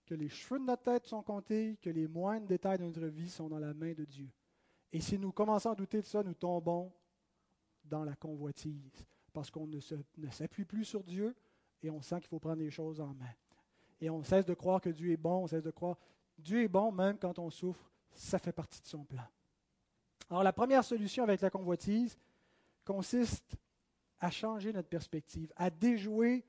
que les cheveux de notre tête sont comptés, que les moindres détails de notre vie sont dans la main de Dieu. Et si nous commençons à douter de ça, nous tombons dans la convoitise, parce qu'on ne, s'appuie plus sur Dieu et on sent qu'il faut prendre les choses en main. Et on cesse de croire que Dieu est bon, on cesse de croire Dieu est bon même quand on souffre, ça fait partie de son plan. Alors la première solution avec la convoitise consiste à changer notre perspective, à déjouer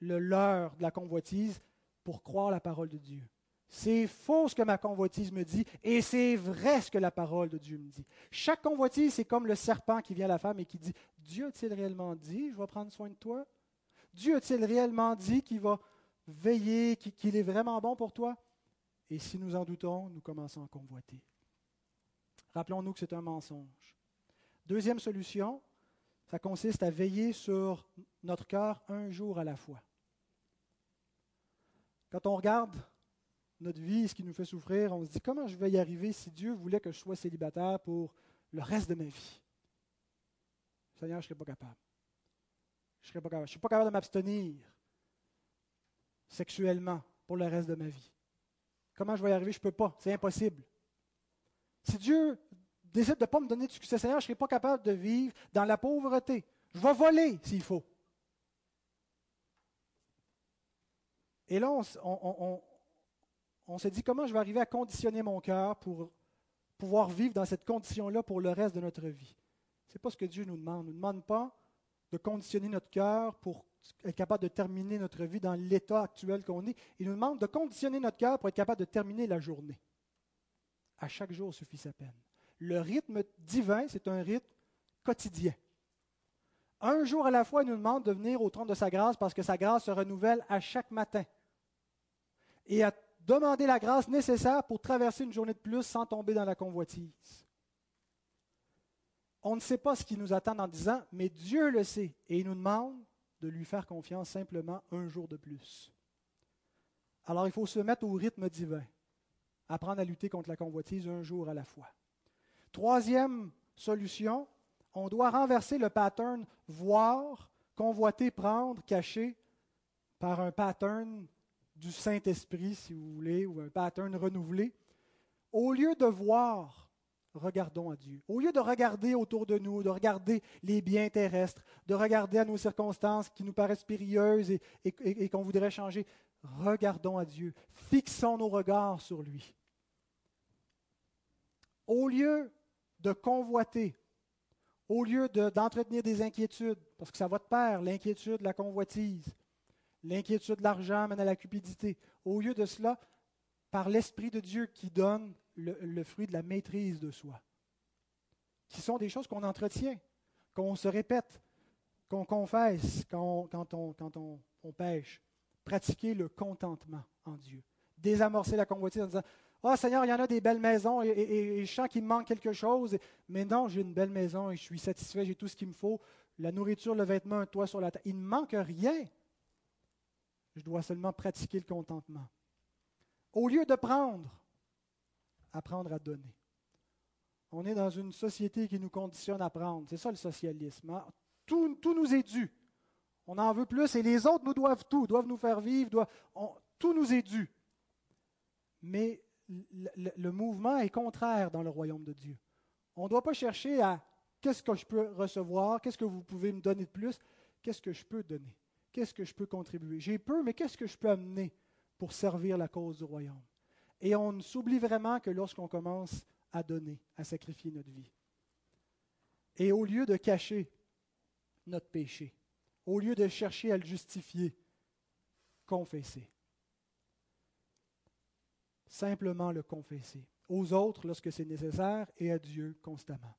le leurre de la convoitise pour croire la parole de Dieu. C'est faux ce que ma convoitise me dit et c'est vrai ce que la parole de Dieu me dit. Chaque convoitise, c'est comme le serpent qui vient à la femme et qui dit, Dieu a-t-il réellement dit, je vais prendre soin de toi? Dieu a-t-il réellement dit qu'il va veiller, qu'il est vraiment bon pour toi? Et si nous en doutons, nous commençons à convoiter. Rappelons-nous que c'est un mensonge. Deuxième solution, ça consiste à veiller sur notre cœur un jour à la fois. Quand on regarde notre vie, ce qui nous fait souffrir, on se dit comment je vais y arriver si Dieu voulait que je sois célibataire pour le reste de ma vie? Seigneur, je ne serais pas capable. Je ne pas suis pas capable de m'abstenir sexuellement pour le reste de ma vie. Comment je vais y arriver? Je ne peux pas. C'est impossible. Si Dieu décide de ne pas me donner du succès, Seigneur, je ne serai pas capable de vivre dans la pauvreté. Je vais voler s'il faut. Et là, on, se dit comment je vais arriver à conditionner mon cœur pour pouvoir vivre dans cette condition-là pour le reste de notre vie? Ce n'est pas ce que Dieu nous demande. Il ne nous demande pas de conditionner notre cœur pour être capable de terminer notre vie dans l'état actuel qu'on est. Il nous demande de conditionner notre cœur pour être capable de terminer la journée. À chaque jour suffit sa peine. Le rythme divin, c'est un rythme quotidien. Un jour à la fois, il nous demande de venir au trône de sa grâce parce que sa grâce se renouvelle à chaque matin. Et à demander la grâce nécessaire pour traverser une journée de plus sans tomber dans la convoitise. On ne sait pas ce qui nous attend dans dix ans, mais Dieu le sait et il nous demande de lui faire confiance simplement un jour de plus. Alors il faut se mettre au rythme divin, apprendre à lutter contre la convoitise un jour à la fois. Troisième solution, on doit renverser le pattern voir, convoiter, prendre, cacher par un pattern du Saint-Esprit, si vous voulez, ou un pattern renouvelé. Au lieu de voir, regardons à Dieu. Au lieu de regarder autour de nous, de regarder les biens terrestres, de regarder à nos circonstances qui nous paraissent périlleuses et, qu'on voudrait changer, regardons à Dieu. Fixons nos regards sur lui. Au lieu de convoiter, au lieu d'entretenir des inquiétudes, parce que ça va de pair, l'inquiétude, la convoitise, l'inquiétude de l'argent mène à la cupidité. Au lieu de cela, par l'Esprit de Dieu qui donne le, fruit de la maîtrise de soi, qui sont des choses qu'on entretient, qu'on se répète, qu'on confesse quand, on, pêche. Pratiquer le contentement en Dieu. Désamorcer la convoitise en disant ah, oh, Seigneur, il y en a des belles maisons et, je sens qu'il me manque quelque chose. Mais non, j'ai une belle maison et je suis satisfait, j'ai tout ce qu'il me faut. La nourriture, le vêtement, un toit sur la tête. Il ne manque rien. Je dois seulement pratiquer le contentement. Au lieu de prendre, apprendre à donner. On est dans une société qui nous conditionne à prendre. C'est ça le socialisme. Hein? Tout, nous est dû. On en veut plus et les autres nous doivent tout, doivent nous faire vivre, doivent, tout nous est dû. Mais le, mouvement est contraire dans le royaume de Dieu. On ne doit pas chercher à qu'est-ce que je peux recevoir, qu'est-ce que vous pouvez me donner de plus, qu'est-ce que je peux donner, qu'est-ce que je peux contribuer? J'ai peu, mais qu'est-ce que je peux amener pour servir la cause du royaume? Et on s'oublie vraiment que lorsqu'on commence à donner, à sacrifier notre vie. Et au lieu de cacher notre péché, au lieu de chercher à le justifier, confesser simplement le confesser, aux autres lorsque c'est nécessaire et à Dieu constamment.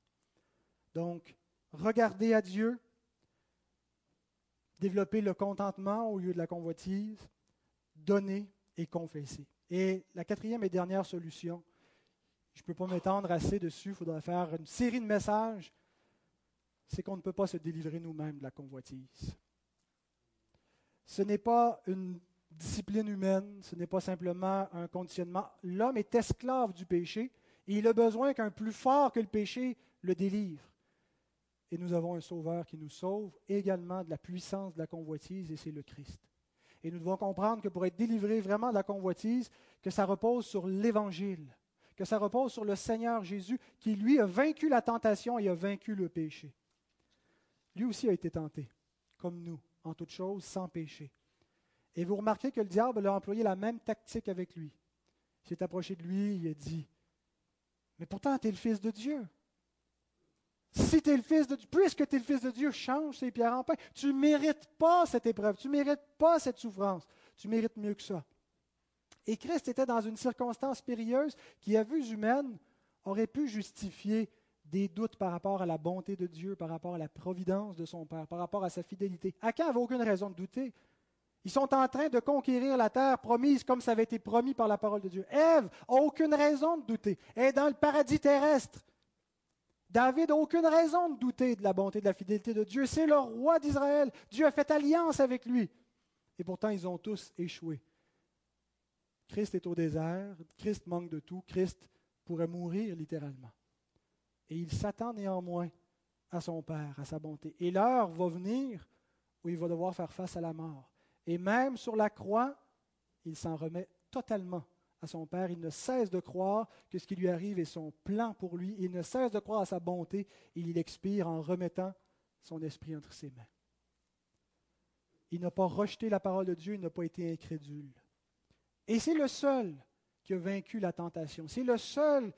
Donc, regarder à Dieu, développer le contentement au lieu de la convoitise, donner et confesser. Et la quatrième et dernière solution, je ne peux pas m'étendre assez dessus, il faudrait faire une série de messages, c'est qu'on ne peut pas se délivrer nous-mêmes de la convoitise. Ce n'est pas une discipline humaine, ce n'est pas simplement un conditionnement. L'homme est esclave du péché et il a besoin qu'un plus fort que le péché le délivre. Et nous avons un sauveur qui nous sauve également de la puissance de la convoitise et c'est le Christ. Et nous devons comprendre que pour être délivré vraiment de la convoitise, que ça repose sur l'Évangile, que ça repose sur le Seigneur Jésus qui, lui, a vaincu la tentation et a vaincu le péché. Lui aussi a été tenté, comme nous, en toute chose, sans péché. Et vous remarquez que le diable a employé la même tactique avec lui. Il s'est approché de lui, il a dit, mais pourtant, tu es le Fils de Dieu. Si tu es le Fils de Dieu, puisque tu es le Fils de Dieu, change ces pierres en pain. Tu ne mérites pas cette épreuve, tu ne mérites pas cette souffrance. Tu mérites mieux que ça. Et Christ était dans une circonstance périlleuse qui, à vue humaine, aurait pu justifier des doutes par rapport à la bonté de Dieu, par rapport à la providence de son Père, par rapport à sa fidélité. Achan n'avait aucune raison de douter. Ils sont en train de conquérir la terre promise comme ça avait été promis par la parole de Dieu. Ève n'a aucune raison de douter. Elle est dans le paradis terrestre. David n'a aucune raison de douter de la bonté, de la fidélité de Dieu. C'est le roi d'Israël. Dieu a fait alliance avec lui. Et pourtant, ils ont tous échoué. Christ est au désert. Christ manque de tout. Christ pourrait mourir littéralement. Et il s'attend néanmoins à son Père, à sa bonté. Et l'heure va venir où il va devoir faire face à la mort. Et même sur la croix, il s'en remet totalement à son Père. Il ne cesse de croire que ce qui lui arrive est son plan pour lui. Il ne cesse de croire à sa bonté. Et il expire en remettant son esprit entre ses mains. Il n'a pas rejeté la parole de Dieu, il n'a pas été incrédule. Et c'est le seul qui a vaincu la tentation. C'est le seul.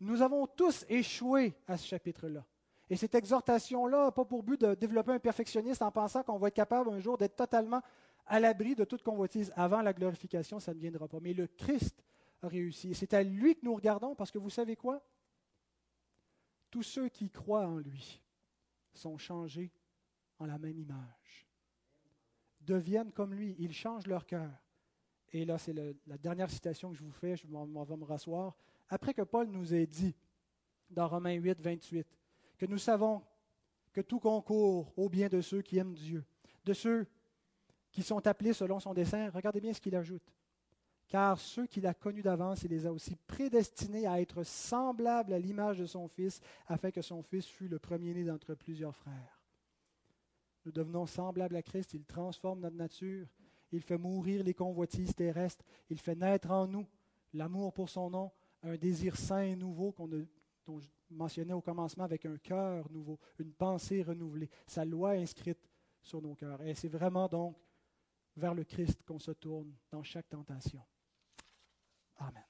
Nous avons tous échoué à ce chapitre-là. Et cette exhortation-là n'a pas pour but de développer un perfectionniste en pensant qu'on va être capable un jour d'être totalement à l'abri de toute convoitise. Avant la glorification, ça ne viendra pas. Mais le Christ a réussi. c'est à lui que nous regardons parce que vous savez quoi? Tous ceux qui croient en lui sont changés en la même image. Deviennent comme lui. Ils changent leur cœur. Et là, c'est la dernière citation que je vous fais. Je vais me rasseoir. Après que Paul nous ait dit, dans Romains 8, 28, que nous savons que tout concourt au bien de ceux qui aiment Dieu, de ceux qui sont appelés selon son dessein, regardez bien ce qu'il ajoute. Car ceux qu'il a connus d'avance, il les a aussi prédestinés à être semblables à l'image de son Fils, afin que son Fils fût le premier-né d'entre plusieurs frères. Nous devenons semblables à Christ, il transforme notre nature, il fait mourir les convoitises terrestres, il fait naître en nous l'amour pour son nom, un désir sain et nouveau qu'on ne dont je mentionnais au commencement, avec un cœur nouveau, une pensée renouvelée, sa loi inscrite sur nos cœurs. Et c'est vraiment donc vers le Christ qu'on se tourne dans chaque tentation. Amen.